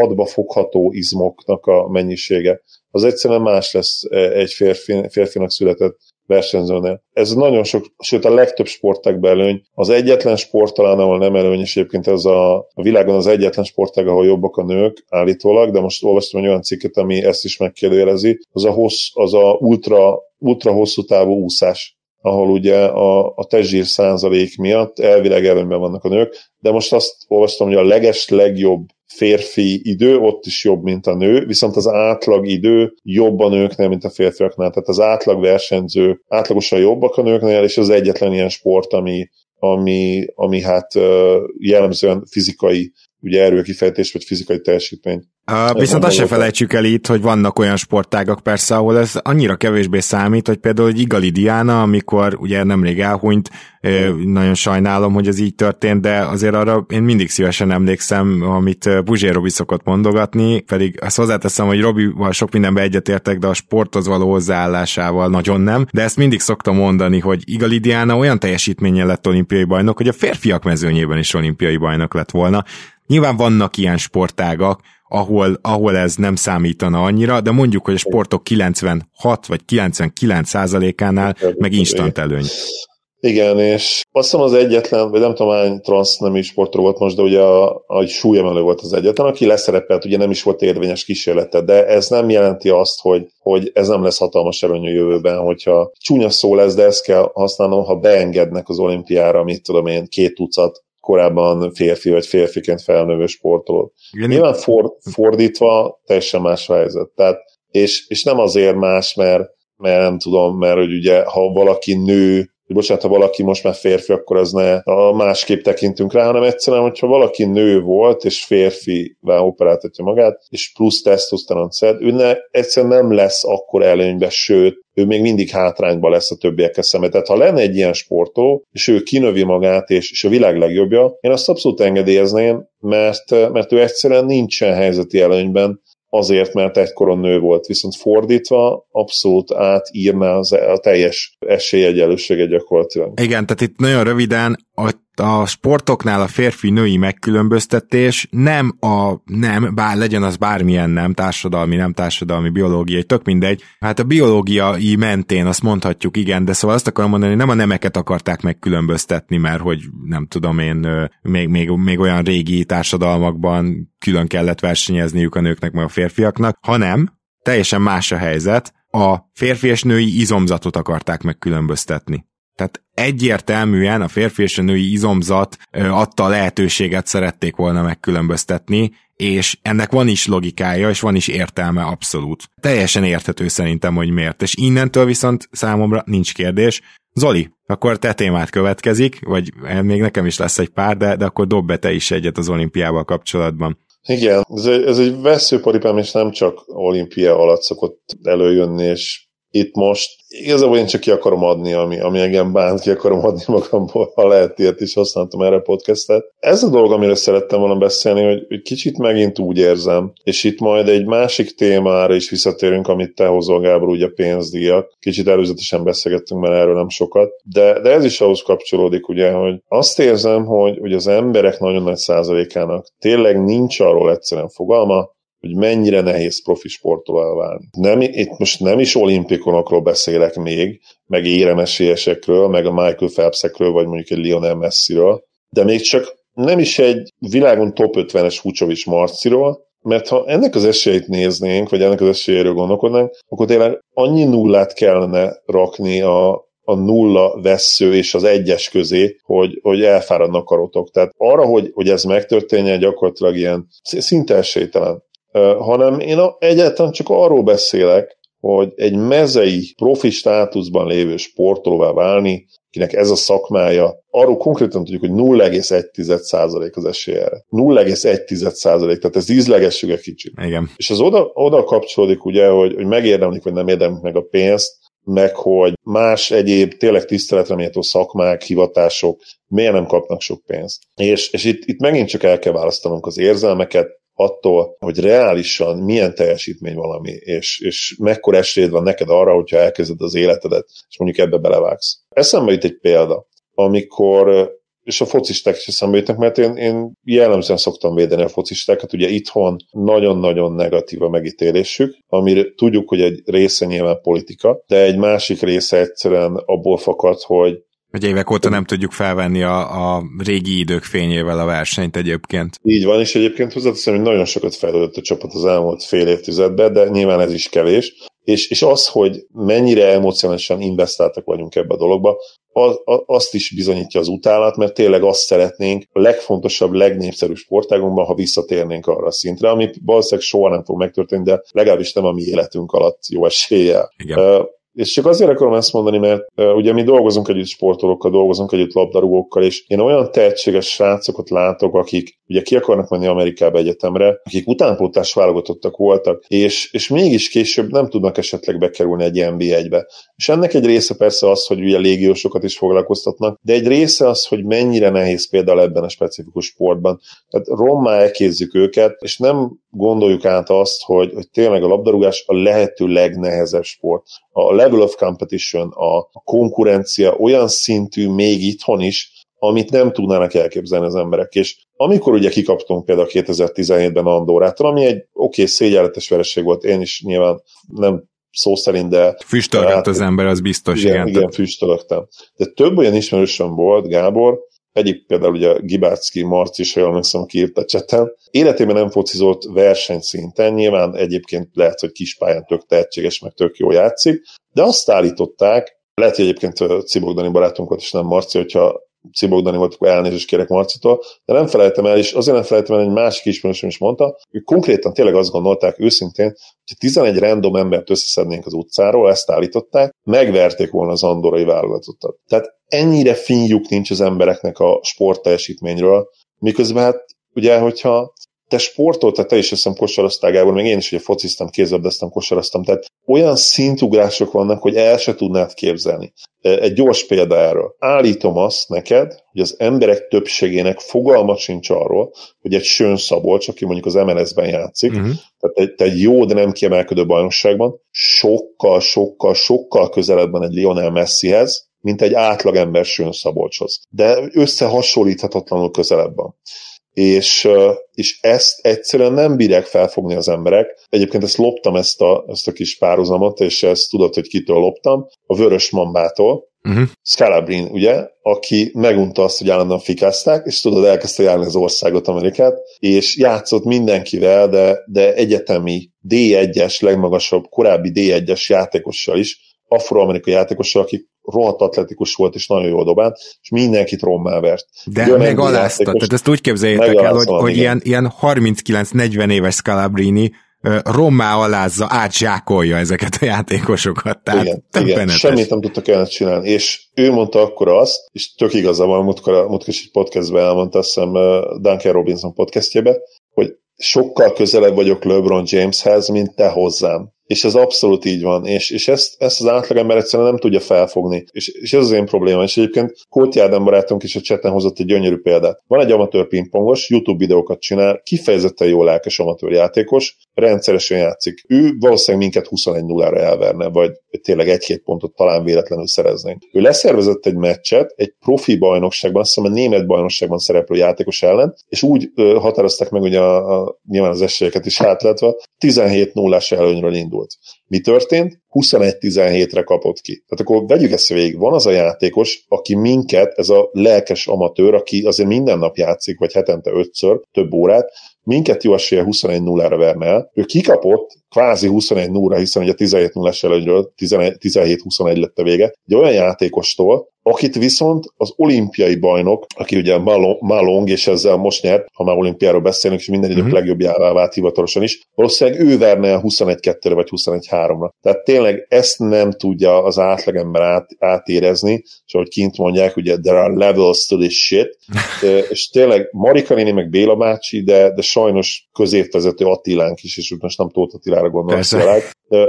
Speaker 2: hadba fogható izmoknak a mennyisége az egyszerűen más lesz e, egy férfi, férfinak született versenyzőnél. Ez nagyon sok, sőt a legtöbb sportágban előny. Az egyetlen sport talán, ahol nem előny, és egyébként ez a, a világon az egyetlen sportág, ahol jobbak a nők állítólag, de most olvastam egy olyan cikket, ami ezt is megkérdőjelezi, az a, hossz, az a ultra, ultra hosszú távú úszás ahol ugye a, a testzsír százalék miatt elvileg előnyben vannak a nők, de most azt olvastam, hogy a leges legjobb férfi idő, ott is jobb, mint a nő, viszont az átlag idő jobb a nőknél, mint a férfiaknál. Tehát az átlag versenyző átlagosan jobbak a nőknél, és az egyetlen ilyen sport, ami, ami, ami hát jellemzően fizikai ugye erőkifejtés vagy fizikai teljesítmény.
Speaker 1: Uh, viszont azt se felejtsük el itt, hogy vannak olyan sportágak persze, ahol ez annyira kevésbé számít, hogy például egy Igali Diana, amikor ugye nemrég elhunyt, nagyon sajnálom, hogy ez így történt, de azért arra én mindig szívesen emlékszem, amit Buzsé Robi szokott mondogatni, pedig azt hozzáteszem, hogy Robival sok mindenben egyetértek, de a sporthoz való hozzáállásával nagyon nem, de ezt mindig szoktam mondani, hogy Igali Diana olyan teljesítményen lett olimpiai bajnok, hogy a férfiak mezőnyében is olimpiai bajnok lett volna. Nyilván vannak ilyen sportágak, ahol, ahol ez nem számítana annyira, de mondjuk, hogy a sportok 96 vagy 99 százalékánál meg instant előny.
Speaker 2: Igen, és azt hiszem az egyetlen, vagy nem tudom hány transz nem is sportról volt most, de ugye a, a súlyemelő volt az egyetlen, aki leszerepelt, ugye nem is volt érvényes kísérlete, de ez nem jelenti azt, hogy, hogy ez nem lesz hatalmas előny a jövőben, hogyha csúnya szó lesz, de ezt kell használnom, ha beengednek az olimpiára, mit tudom én, két tucat korábban férfi vagy férfiként felnövő sportoló. Nyilván for, fordítva teljesen más a helyzet. Tehát, és, és nem azért más, mert, mert nem tudom, mert hogy ugye, ha valaki nő, bocsánat, ha valaki most már férfi, akkor az ne a másképp tekintünk rá, hanem egyszerűen, hogyha valaki nő volt, és férfivá operáltatja magát, és plusz tesztoszteron szed, ő ne, egyszerűen nem lesz akkor előnybe, sőt, ő még mindig hátrányba lesz a többiekkel szemben. Tehát ha lenne egy ilyen sportó, és ő kinövi magát, és, és a világ legjobbja, én azt abszolút engedélyezném, mert, mert ő egyszerűen nincsen helyzeti előnyben, azért, mert egykoron nő volt, viszont fordítva abszolút átírná az, a teljes esélyegyelőséget gyakorlatilag.
Speaker 1: Igen, tehát itt nagyon röviden a a sportoknál a férfi-női megkülönböztetés nem a nem, bár legyen az bármilyen nem, társadalmi, nem társadalmi, biológiai, tök mindegy. Hát a biológiai mentén azt mondhatjuk, igen, de szóval azt akarom mondani, hogy nem a nemeket akarták megkülönböztetni, mert hogy nem tudom én, még, még, még olyan régi társadalmakban külön kellett versenyezniük a nőknek, meg a férfiaknak, hanem teljesen más a helyzet, a férfi és női izomzatot akarták megkülönböztetni. Tehát egyértelműen a férfi és a női izomzat adta a lehetőséget szerették volna megkülönböztetni, és ennek van is logikája, és van is értelme abszolút. Teljesen érthető szerintem, hogy miért. És innentől viszont számomra nincs kérdés. Zoli, akkor te témát következik, vagy még nekem is lesz egy pár, de, de akkor dob be te is egyet az olimpiával kapcsolatban.
Speaker 2: Igen, ez egy, ez egy veszőparipám, és nem csak olimpia alatt szokott előjönni, és itt most igazából én csak ki akarom adni, ami, ami engem bánt, ki akarom adni magamból, ha lehet ilyet is használtam erre a podcastet. Ez a dolog, amiről szerettem volna beszélni, hogy, hogy kicsit megint úgy érzem, és itt majd egy másik témára is visszatérünk, amit te hozol, Gábor, ugye pénzdíjak. Kicsit előzetesen beszélgettünk már erről nem sokat, de, de ez is ahhoz kapcsolódik, ugye, hogy azt érzem, hogy, hogy az emberek nagyon nagy százalékának tényleg nincs arról egyszerűen fogalma, hogy mennyire nehéz profi sportolóvá válni. Nem, itt most nem is olimpikonokról beszélek még, meg éremesélyesekről, meg a Michael Phelpsekről, vagy mondjuk egy Lionel Messiről, de még csak nem is egy világon top 50-es Vucsovics Marciról, mert ha ennek az esélyt néznénk, vagy ennek az esélyéről gondolkodnánk, akkor tényleg annyi nullát kellene rakni a, a nulla vesző és az egyes közé, hogy, hogy elfáradnak karotok. Tehát arra, hogy, hogy ez megtörténjen, gyakorlatilag ilyen szinte esélytelen hanem én egyáltalán csak arról beszélek, hogy egy mezei profi státuszban lévő sportolóvá válni, akinek ez a szakmája, arról konkrétan tudjuk, hogy 0,1% az esélye 0,1%, tehát ez ízlegessük egy kicsit.
Speaker 1: Igen.
Speaker 2: És az oda, oda kapcsolódik ugye, hogy, hogy megérdemlik, vagy nem érdemlik meg a pénzt, meg hogy más egyéb tényleg tiszteletreméltó szakmák, hivatások miért nem kapnak sok pénzt. És, és itt, itt megint csak el kell választanunk az érzelmeket, attól, hogy reálisan milyen teljesítmény valami, és, és mekkora esélyed van neked arra, hogyha elkezded az életedet, és mondjuk ebbe belevágsz. Eszembe jut egy példa, amikor és a focisták is eszembe jutnak, mert én, én jellemzően szoktam védeni a focistákat, ugye itthon nagyon-nagyon negatív a megítélésük, amire tudjuk, hogy egy része nyilván politika, de egy másik része egyszerűen abból fakad, hogy
Speaker 1: hogy évek óta nem tudjuk felvenni a, a régi idők fényével a versenyt egyébként.
Speaker 2: Így van, és egyébként hozzáteszem, hogy nagyon sokat fejlődött a csapat az elmúlt fél évtizedben, de nyilván ez is kevés. És, és az, hogy mennyire emocionálisan investáltak vagyunk ebbe a dologba, az, azt is bizonyítja az utálat, mert tényleg azt szeretnénk a legfontosabb, legnépszerűbb sportágunkban, ha visszatérnénk arra a szintre, ami valószínűleg soha nem fog megtörténni, de legalábbis nem a mi életünk alatt jó eséllyel. Igen. És csak azért akarom ezt mondani, mert uh, ugye mi dolgozunk együtt sportolókkal, dolgozunk együtt labdarúgókkal, és én olyan tehetséges srácokat látok, akik ugye ki akarnak menni Amerikába egyetemre, akik utánpótlás válogatottak voltak, és, és mégis később nem tudnak esetleg bekerülni egy NB1-be. És ennek egy része persze az, hogy ugye légiósokat is foglalkoztatnak, de egy része az, hogy mennyire nehéz például ebben a specifikus sportban. Tehát rommá elkézzük őket, és nem gondoljuk át azt, hogy, hogy tényleg a labdarúgás a lehető legnehezebb sport. A level of competition, a konkurencia olyan szintű még itthon is, amit nem tudnának elképzelni az emberek. És amikor ugye kikaptunk például 2017-ben Andorától, ami egy oké, okay, szégyenletes vereség volt, én is nyilván nem szó szerint, de...
Speaker 1: Füstölgött hát, az ember, az biztos,
Speaker 2: igen. Igen, igen füstölögtem. De több olyan ismerősöm volt, Gábor, egyik például ugye Gibácki Marci is, ha jól emlékszem, aki írt a cseten. Életében nem focizott versenyszinten, nyilván egyébként lehet, hogy kispályán tök tehetséges, meg tök jó játszik, de azt állították, lehet, hogy egyébként Cibogdani barátunk volt, és nem Marci, hogyha Cibogdani volt, akkor elnézést kérek Marcitól, de nem felejtem el, és azért nem felejtem el, egy másik ismerősöm is mondta, hogy konkrétan tényleg azt gondolták őszintén, hogy 11 random embert összeszednénk az utcáról, ezt állították, megverték volna az andorai válogatottat. Tehát ennyire finjuk nincs az embereknek a sportteljesítményről, miközben hát ugye, hogyha te sportoltál, te is hiszem kosaraztál, Gábor, meg én is ugye fociztam, kézlabdáztam, kosaraztam, tehát olyan szintugrások vannak, hogy el se tudnád képzelni. Egy gyors példa erről. Állítom azt neked, hogy az emberek többségének fogalma sincs arról, hogy egy Sön Szabolcs, aki mondjuk az MLS-ben játszik, uh-huh. tehát egy, te egy jó, de nem kiemelkedő bajnokságban, sokkal, sokkal, sokkal közelebb van egy Lionel Messihez, mint egy átlagember Sön Szabolcshoz. De összehasonlíthatatlanul közelebb van és, és ezt egyszerűen nem bírják felfogni az emberek. Egyébként ezt loptam, ezt a, ezt a kis párhuzamot, és ezt tudod, hogy kitől loptam, a Vörös Mambától, uh-huh. Scalabrin, ugye, aki megunta azt, hogy állandóan fikázták, és tudod, elkezdte járni az országot, Amerikát, és játszott mindenkivel, de, de egyetemi D1-es, legmagasabb, korábbi D1-es játékossal is, afroamerikai játékossal, aki rohadt atletikus volt, és nagyon jól dobált, és mindenkit rommá vert.
Speaker 1: De megalázta, tehát ezt úgy képzeljétek el, hogy, hogy ilyen, ilyen 39-40 éves Scalabrini rommá alázza, átzsákolja ezeket a játékosokat. Tehát
Speaker 2: igen, igen. semmit nem tudtak el csinálni, és ő mondta akkor azt, és tök igaza van, múltkor, múltkor egy podcastben elmondta, azt hiszem Duncan Robinson podcastjébe, hogy sokkal közelebb vagyok LeBron Jameshez, mint te hozzám. És ez abszolút így van, és, és ezt, ezt az átlagember egyszerűen nem tudja felfogni. És, és ez az én probléma. És egyébként Kóti Ádám barátunk is a cseten hozott egy gyönyörű példát. Van egy amatőr pingpongos, YouTube videókat csinál, kifejezetten jó lelkes amatőr játékos, rendszeresen játszik. Ő valószínűleg minket 21-0-ra elverne, vagy tényleg egy-két pontot talán véletlenül szereznénk. Ő leszervezett egy meccset egy profi bajnokságban, azt hiszem a német bajnokságban szereplő játékos ellen, és úgy ö, határozták meg ugye a, a, nyilván az esélyeket is átletve, 17 0 előnyről indult. Mi történt? 21-17-re kapott ki. Tehát akkor vegyük ezt végig. Van az a játékos, aki minket, ez a lelkes amatőr, aki azért minden nap játszik, vagy hetente ötször, több órát, minket jó esélye 21-0-ra verne el. Ő kikapott kvázi 21-0-ra, hiszen ugye 17 0 előnyről 17-21 lett a vége, egy olyan játékostól, akit viszont az olimpiai bajnok, aki ugye Malong, és ezzel most nyert, ha már olimpiáról beszélünk, és minden idők mm-hmm. legjobbjává vált hivatalosan is, valószínűleg ő verne el 21-2-re vagy 21 háromra. Tehát tényleg ezt nem tudja az átlagember át, átérezni, és ahogy kint mondják, ugye there are levels to this shit, és tényleg Marika néni meg Béla bácsi, de, de sajnos középvezető Attilánk is, és most nem Tóth Attilára gondolok, szóval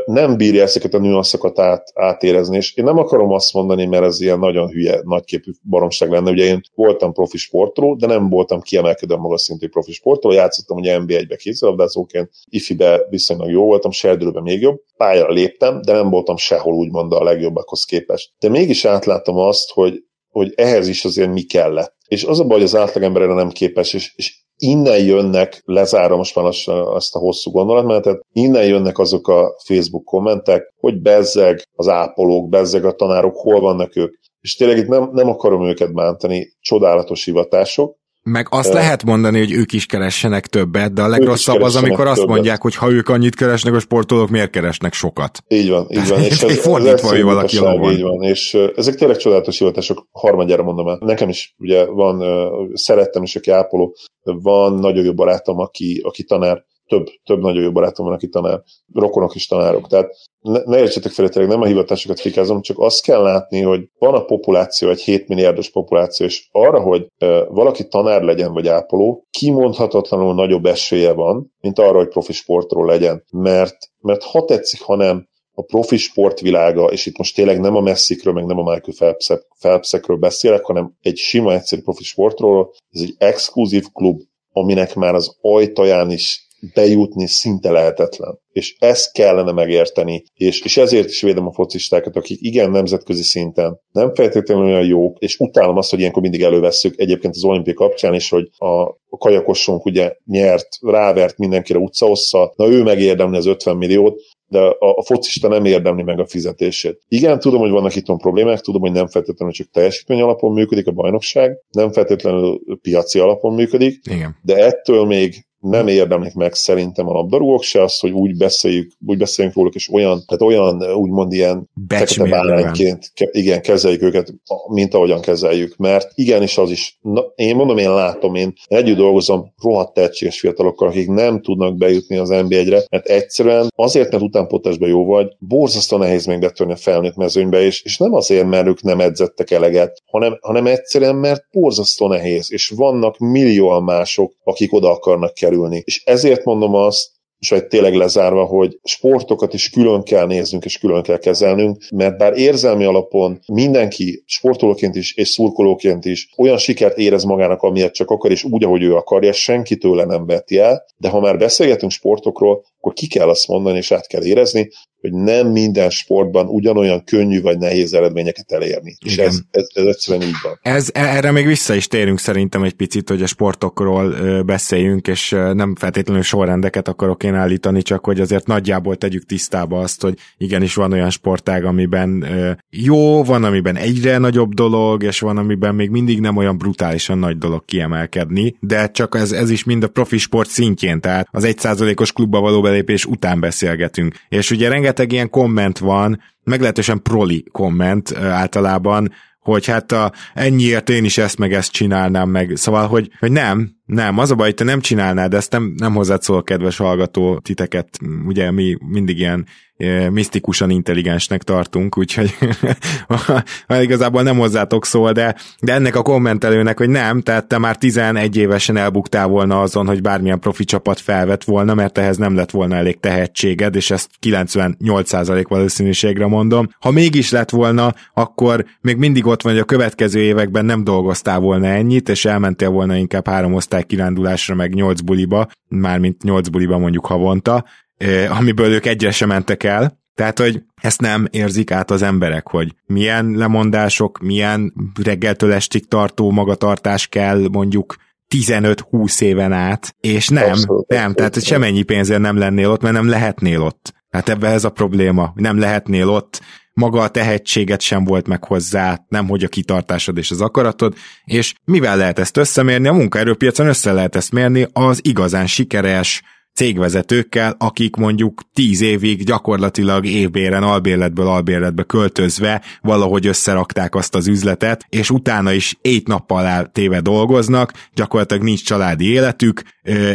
Speaker 2: nem bírja ezeket a nüanszokat át, átérezni, és én nem akarom azt mondani, mert ez ilyen nagyon hülye, nagyképű baromság lenne. Ugye én voltam profi sportoló, de nem voltam kiemelkedően magas szintű profi sportoló, játszottam ugye NB1-be kézilabdázóként, ifibe viszonylag jó voltam, serdülőben még jobb, pályára léptem, de nem voltam sehol úgymond a legjobbakhoz képest. De mégis átláttam azt, hogy, hogy ehhez is azért mi kellett. És az a baj, hogy az átlagember erre nem képes, és, és innen jönnek, lezárom most már azt a hosszú gondolatmenetet, innen jönnek azok a Facebook kommentek, hogy bezzeg az ápolók, bezzeg a tanárok, hol vannak ők. És tényleg itt nem, nem akarom őket bántani, csodálatos hivatások,
Speaker 1: meg azt lehet mondani, hogy ők is keressenek többet, de a legrosszabb az, amikor azt többet. mondják, hogy ha ők annyit keresnek, a sportolók miért keresnek sokat.
Speaker 2: Így van, így van. és ez,
Speaker 1: fordítva, hogy valaki van.
Speaker 2: Így van, és uh, ezek tényleg csodálatos hivatások, harmadjára mondom el. Nekem is ugye van, uh, szerettem is, aki ápoló, van nagyon jó barátom, aki, aki tanár, több, több nagyon jó barátom van, aki tanár, rokonok is tanárok. Tehát ne, ne értsetek fel, nem a hivatásokat fikázom, csak azt kell látni, hogy van a populáció, egy 7 milliárdos populáció, és arra, hogy e, valaki tanár legyen vagy ápoló, kimondhatatlanul nagyobb esélye van, mint arra, hogy profi sportról legyen. Mert, mert ha tetszik, ha nem, a profi sportvilága, és itt most tényleg nem a Messikről, meg nem a Michael Phelpsekről beszélek, hanem egy sima egyszerű profi sportról, ez egy exkluzív klub, aminek már az ajtaján is bejutni szinte lehetetlen. És ezt kellene megérteni, és, és ezért is védem a focistákat, akik igen nemzetközi szinten nem feltétlenül olyan jók, és utálom azt, hogy ilyenkor mindig elővesszük egyébként az olimpia kapcsán is, hogy a, kajakosunk ugye nyert, rávert mindenkire utcaossza, na ő megérdemli az 50 milliót, de a, a focista nem érdemli meg a fizetését. Igen, tudom, hogy vannak itt problémák, tudom, hogy nem feltétlenül csak teljesítmény alapon működik a bajnokság, nem feltétlenül piaci alapon működik,
Speaker 1: Igen.
Speaker 2: de ettől még nem érdemlik meg szerintem a labdarúgók se azt, hogy úgy beszéljük, úgy beszéljünk róluk, és olyan, tehát olyan úgymond ilyen fekete bárányként, igen, kezeljük őket, mint ahogyan kezeljük, mert igenis az is, na, én mondom, én látom, én együtt dolgozom rohadt tehetséges fiatalokkal, akik nem tudnak bejutni az NB1-re, mert egyszerűen azért, mert utánpotásban jó vagy, borzasztó nehéz még betörni a felnőtt mezőnybe, és, és nem azért, mert ők nem edzettek eleget, hanem, hanem egyszerűen, mert borzasztó nehéz, és vannak millióan mások, akik oda akarnak kerülni. És ezért mondom azt, és hogy tényleg lezárva, hogy sportokat is külön kell néznünk és külön kell kezelnünk, mert bár érzelmi alapon mindenki sportolóként is és szurkolóként is olyan sikert érez magának, amilyet csak akar, és úgy, ahogy ő akarja, senki tőle nem veti el, de ha már beszélgetünk sportokról, akkor ki kell azt mondani, és át kell érezni, hogy nem minden sportban ugyanolyan könnyű vagy nehéz eredményeket elérni. Igen. És ez, ez, ez egyszerűen így van.
Speaker 1: Ez, erre még vissza is térünk szerintem egy picit, hogy a sportokról beszéljünk, és nem feltétlenül sorrendeket akarok én állítani, csak hogy azért nagyjából tegyük tisztába azt, hogy igenis van olyan sportág, amiben jó, van, amiben egyre nagyobb dolog, és van, amiben még mindig nem olyan brutálisan nagy dolog kiemelkedni, de csak ez, ez is mind a profi sport szintjén, tehát az egy százalékos klubba való belépés után beszélgetünk. És ugye rengeteg ilyen komment van, meglehetősen proli komment általában, hogy hát a, ennyiért én is ezt meg ezt csinálnám meg. Szóval, hogy, hogy nem, nem, az a baj, hogy te nem csinálnád ezt, nem, nem hozzád szól, kedves hallgató, titeket, ugye mi mindig ilyen misztikusan intelligensnek tartunk, úgyhogy igazából nem hozzátok szól, de, de ennek a kommentelőnek, hogy nem, tehát te már 11 évesen elbuktál volna azon, hogy bármilyen profi csapat felvett volna, mert ehhez nem lett volna elég tehetséged, és ezt 98% valószínűségre mondom. Ha mégis lett volna, akkor még mindig ott van, hogy a következő években nem dolgoztál volna ennyit, és elmentél volna inkább három osztály kirándulásra, meg nyolc buliba, mármint nyolc buliba mondjuk havonta, amiből ők egyre sem mentek el. Tehát, hogy ezt nem érzik át az emberek, hogy milyen lemondások, milyen reggeltől estig tartó magatartás kell mondjuk 15-20 éven át, és nem, abszolút, nem, abszolút, tehát semennyi pénzért nem lennél ott, mert nem lehetnél ott. Hát ebben ez a probléma, nem lehetnél ott, maga a tehetséget sem volt meg hozzá, nem hogy a kitartásod és az akaratod, és mivel lehet ezt összemérni? A munkaerőpiacon össze lehet ezt mérni az igazán sikeres, cégvezetőkkel, akik mondjuk tíz évig gyakorlatilag évbéren, albérletből albérletbe költözve valahogy összerakták azt az üzletet, és utána is ét nappal eltéve dolgoznak, gyakorlatilag nincs családi életük,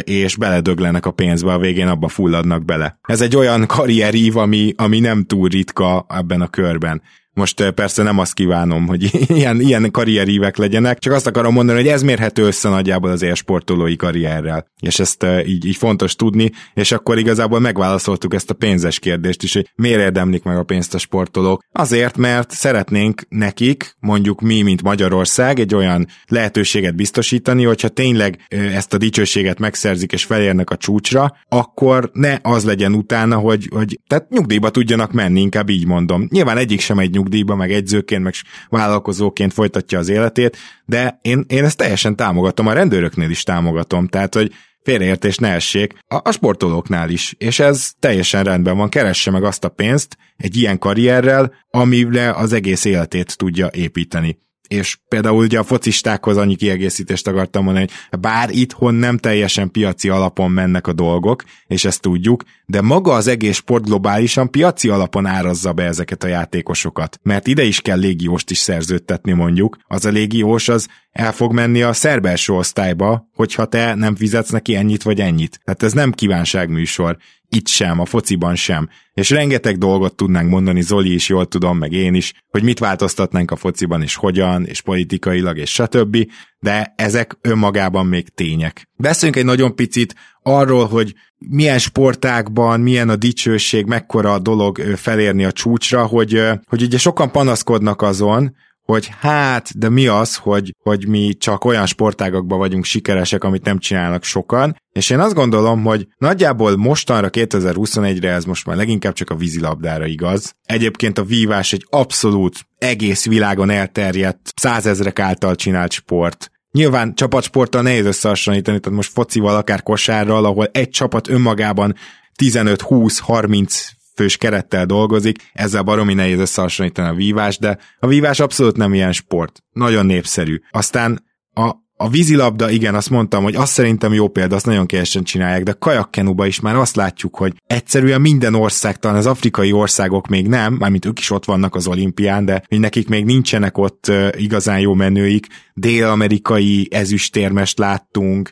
Speaker 1: és beledöglenek a pénzbe, a végén abba fulladnak bele. Ez egy olyan karrierív, ami, ami nem túl ritka ebben a körben. Most eh, persze nem azt kívánom, hogy ilyen, ilyen karrierívek legyenek, csak azt akarom mondani, hogy ez mérhető össze nagyjából az élsportolói karrierrel. És ezt eh, így, így fontos tudni, és akkor igazából megválaszoltuk ezt a pénzes kérdést is, hogy miért érdemlik meg a pénzt a sportolók. Azért, mert szeretnénk nekik, mondjuk mi, mint Magyarország, egy olyan lehetőséget biztosítani, hogyha tényleg eh, ezt a dicsőséget megszerzik és felérnek a csúcsra, akkor ne az legyen utána, hogy, hogy tehát nyugdíjba tudjanak menni, inkább így mondom. Nyilván egyik sem egy nyugdíjba, meg egyzőként, meg vállalkozóként folytatja az életét, de én, én ezt teljesen támogatom, a rendőröknél is támogatom, tehát hogy félreértés ne essék, a, a sportolóknál is, és ez teljesen rendben van, keresse meg azt a pénzt egy ilyen karrierrel, amire az egész életét tudja építeni és például ugye a focistákhoz annyi kiegészítést akartam mondani, hogy bár itthon nem teljesen piaci alapon mennek a dolgok, és ezt tudjuk, de maga az egész sport globálisan piaci alapon árazza be ezeket a játékosokat. Mert ide is kell légióst is szerződtetni mondjuk. Az a légiós az el fog menni a szerbelső osztályba, hogyha te nem fizetsz neki ennyit vagy ennyit. Tehát ez nem kívánságműsor itt sem, a fociban sem. És rengeteg dolgot tudnánk mondani, Zoli is jól tudom, meg én is, hogy mit változtatnánk a fociban, és hogyan, és politikailag, és stb., de ezek önmagában még tények. Beszéljünk egy nagyon picit arról, hogy milyen sportákban, milyen a dicsőség, mekkora a dolog felérni a csúcsra, hogy, hogy ugye sokan panaszkodnak azon, hogy hát, de mi az, hogy, hogy mi csak olyan sportágakban vagyunk sikeresek, amit nem csinálnak sokan, és én azt gondolom, hogy nagyjából mostanra 2021-re ez most már leginkább csak a vízilabdára igaz. Egyébként a vívás egy abszolút egész világon elterjedt, százezrek által csinált sport. Nyilván csapatsporttal nehéz összehasonlítani, tehát most focival, akár kosárral, ahol egy csapat önmagában 15-20-30 fős kerettel dolgozik, ezzel baromi nehéz összehasonlítani a vívás, de a vívás abszolút nem ilyen sport. Nagyon népszerű. Aztán a, a vízilabda, igen, azt mondtam, hogy azt szerintem jó példa, azt nagyon kevesen csinálják, de kajakkenuba is már azt látjuk, hogy egyszerűen minden ország, talán az afrikai országok még nem, mármint ők is ott vannak az olimpián, de nekik még nincsenek ott igazán jó menőik. Dél-amerikai ezüstérmest láttunk,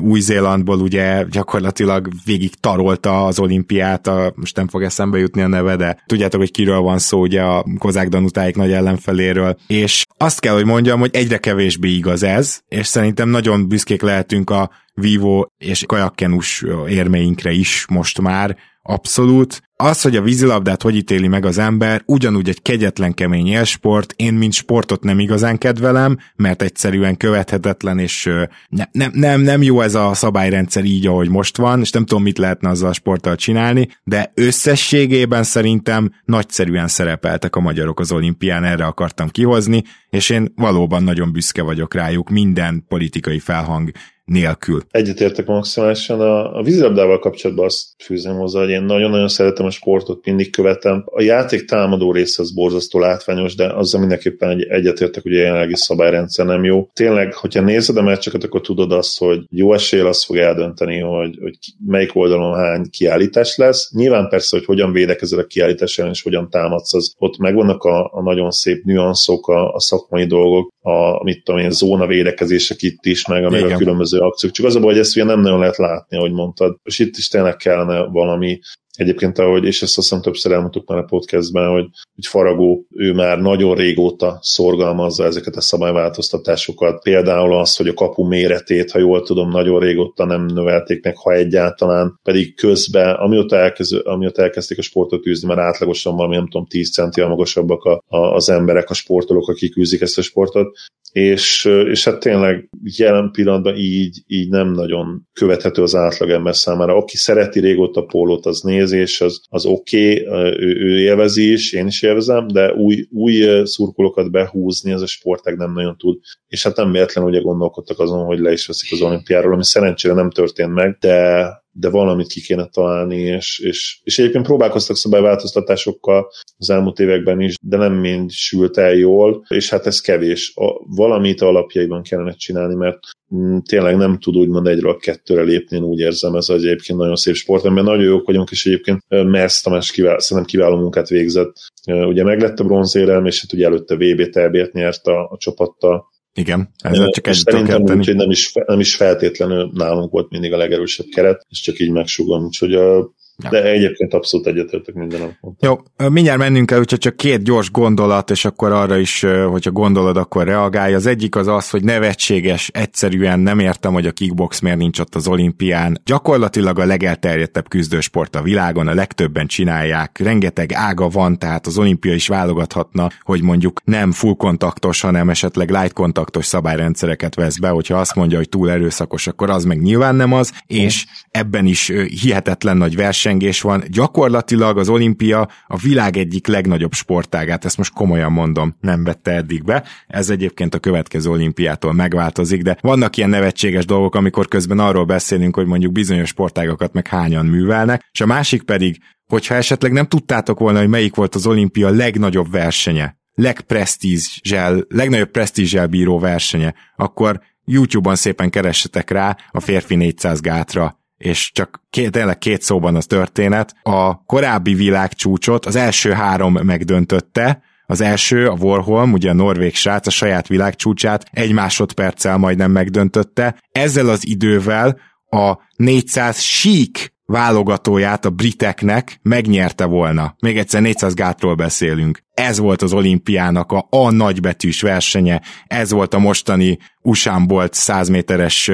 Speaker 1: új-Zélandból ugye gyakorlatilag végig tarolta az olimpiát, a, most nem fog eszembe jutni a neve, de tudjátok, hogy kiről van szó, ugye a Kozák Danutáik nagy ellenfeléről, és azt kell, hogy mondjam, hogy egyre kevésbé igaz ez, és szerintem nagyon büszkék lehetünk a Vivo és kajakkenus érmeinkre is most már, abszolút. Az, hogy a vízilabdát hogy ítéli meg az ember, ugyanúgy egy kegyetlen kemény élsport, én mint sportot nem igazán kedvelem, mert egyszerűen követhetetlen, és ne, nem, nem, nem jó ez a szabályrendszer így, ahogy most van, és nem tudom, mit lehetne azzal a sporttal csinálni, de összességében szerintem nagyszerűen szerepeltek a magyarok az olimpián, erre akartam kihozni, és én valóban nagyon büszke vagyok rájuk, minden politikai felhang nélkül.
Speaker 2: Egyetértek maximálisan. A, a vízilabdával kapcsolatban azt fűzem hozzá, hogy én nagyon-nagyon szeretem a sportot, mindig követem. A játék támadó része az borzasztó látványos, de azzal mindenképpen egy, egyetértek, hogy a jelenlegi szabályrendszer nem jó. Tényleg, hogyha nézed a meccseket, akkor tudod azt, hogy jó esél azt fog eldönteni, hogy, hogy melyik oldalon hány kiállítás lesz. Nyilván persze, hogy hogyan védekezel a kiállítás ellen, és hogyan támadsz, az ott megvannak a, a nagyon szép nüanszok, a, a szakmai dolgok, a, mit tudom én, zóna védekezések itt is, meg, meg a különböző akciók. Csak az a baj, hogy ezt ugye nem nagyon lehet látni, ahogy mondtad. És itt is tényleg kellene valami Egyébként, ahogy, és ezt azt hiszem többször elmondtuk már a podcastben, hogy, hogy Faragó, ő már nagyon régóta szorgalmazza ezeket a szabályváltoztatásokat. Például az, hogy a kapu méretét, ha jól tudom, nagyon régóta nem növelték meg, ha egyáltalán, pedig közben, amióta, elkezd, amióta elkezdték a sportot űzni, már átlagosan valami, nem tudom, 10 centi magasabbak a, a, az emberek, a sportolók, akik űzik ezt a sportot, és, és hát tényleg jelen pillanatban így, így nem nagyon követhető az átlagember számára. Aki szereti régóta pólót, az nézés, az, az oké, okay, ő, ő élvezi is, én is élvezem, de új, új szurkolókat behúzni, ez a sportág nem nagyon tud. És hát nem véletlenül ugye gondolkodtak azon, hogy le is veszik az olimpiáról, ami szerencsére nem történt meg, de de valamit ki kéne találni, és, és, és egyébként próbálkoztak szabályváltoztatásokkal az elmúlt években is, de nem mind sült el jól, és hát ez kevés. A, valamit alapjaiban kellene csinálni, mert mm, tényleg nem tud úgymond egyről kettőre lépni, én úgy érzem, ez egyébként nagyon szép sport, mert nagyon jók vagyunk, és egyébként Mersz Tamás kivál, szerintem kiváló munkát végzett. Ugye meglett a bronzérelm, és hát ugye előtte VB-t nyert a, a csapattal,
Speaker 1: igen, ezzel csak egy
Speaker 2: Szerintem úgy, hogy nem is, nem is feltétlenül nálunk volt mindig a legerősebb keret, és csak így megsugom, úgyhogy a. De egyébként abszolút egyetértek mindenem.
Speaker 1: Jó, mindjárt mennünk el, úgyhogy csak két gyors gondolat, és akkor arra is, hogyha gondolod, akkor reagálj. Az egyik az az, hogy nevetséges, egyszerűen nem értem, hogy a kickbox miért nincs ott az olimpián. Gyakorlatilag a legelterjedtebb küzdősport a világon, a legtöbben csinálják, rengeteg ága van, tehát az olimpia is válogathatna, hogy mondjuk nem full kontaktos, hanem esetleg light kontaktos szabályrendszereket vesz be, hogyha azt mondja, hogy túl erőszakos, akkor az meg nyilván nem az, és ebben is hihetetlen nagy verseny, versengés van. Gyakorlatilag az olimpia a világ egyik legnagyobb sportágát, ezt most komolyan mondom, nem vette eddig be. Ez egyébként a következő olimpiától megváltozik, de vannak ilyen nevetséges dolgok, amikor közben arról beszélünk, hogy mondjuk bizonyos sportágakat meg hányan művelnek, és a másik pedig, hogyha esetleg nem tudtátok volna, hogy melyik volt az olimpia legnagyobb versenye, legpresztízsel, legnagyobb presztízsel bíró versenye, akkor YouTube-on szépen keressetek rá a férfi 400 gátra és csak két, tényleg két szóban az történet. A korábbi világcsúcsot az első három megdöntötte, az első, a Warholm, ugye a norvég srác a saját világcsúcsát egy másodperccel majdnem megdöntötte. Ezzel az idővel a 400 sík válogatóját a briteknek megnyerte volna. Még egyszer 400 gátról beszélünk ez volt az olimpiának a, a nagybetűs versenye, ez volt a mostani usa volt 100 méteres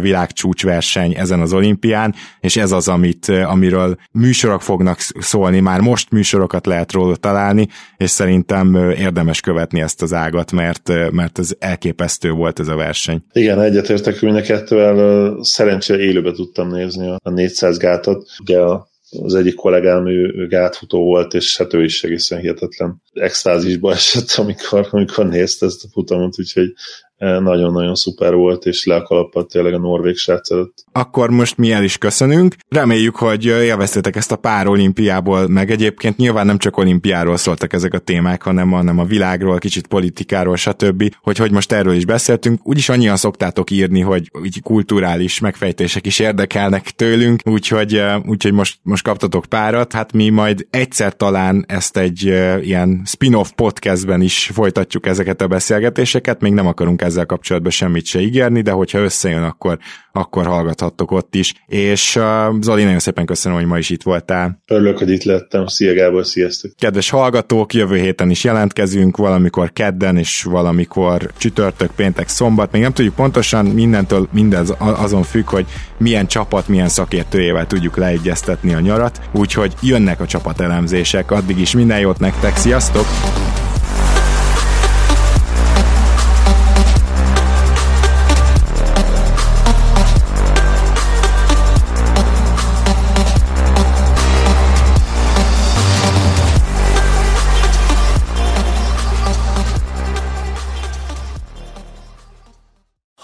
Speaker 1: világcsúcsverseny ezen az olimpián, és ez az, amit, amiről műsorok fognak szólni, már most műsorokat lehet róla találni, és szerintem érdemes követni ezt az ágat, mert, mert ez elképesztő volt ez a verseny.
Speaker 2: Igen, egyetértek mind a kettővel, szerencsére élőbe tudtam nézni a 400 gátot, ugye a az egyik kollégám, ő, ő gátfutó volt, és hát ő is egészen hihetetlen extázisba esett, amikor, amikor nézte ezt a futamot, úgyhogy nagyon-nagyon szuper volt, és le a tényleg a norvég srác előtt.
Speaker 1: Akkor most mi el is köszönünk. Reméljük, hogy élveztétek ezt a pár olimpiából, meg egyébként nyilván nem csak olimpiáról szóltak ezek a témák, hanem, hanem a világról, kicsit politikáról, stb. Hogy, hogy most erről is beszéltünk. Úgyis annyian szoktátok írni, hogy úgy kulturális megfejtések is érdekelnek tőlünk, úgyhogy, úgyhogy most, most kaptatok párat. Hát mi majd egyszer talán ezt egy ilyen spin-off podcastben is folytatjuk ezeket a beszélgetéseket, még nem akarunk ezzel kapcsolatban semmit se ígérni, de hogyha összejön, akkor, akkor hallgathattok ott is. És uh, Zoli, nagyon szépen köszönöm, hogy ma is itt voltál.
Speaker 2: Örülök, hogy itt lettem. Szia Gábor, sziasztok!
Speaker 1: Kedves hallgatók, jövő héten is jelentkezünk, valamikor kedden, és valamikor csütörtök, péntek, szombat. Még nem tudjuk pontosan, mindentől mindez azon függ, hogy milyen csapat, milyen szakértőjével tudjuk leegyeztetni a nyarat, úgyhogy jönnek a csapatelemzések. Addig is minden jót nektek, sziasztok!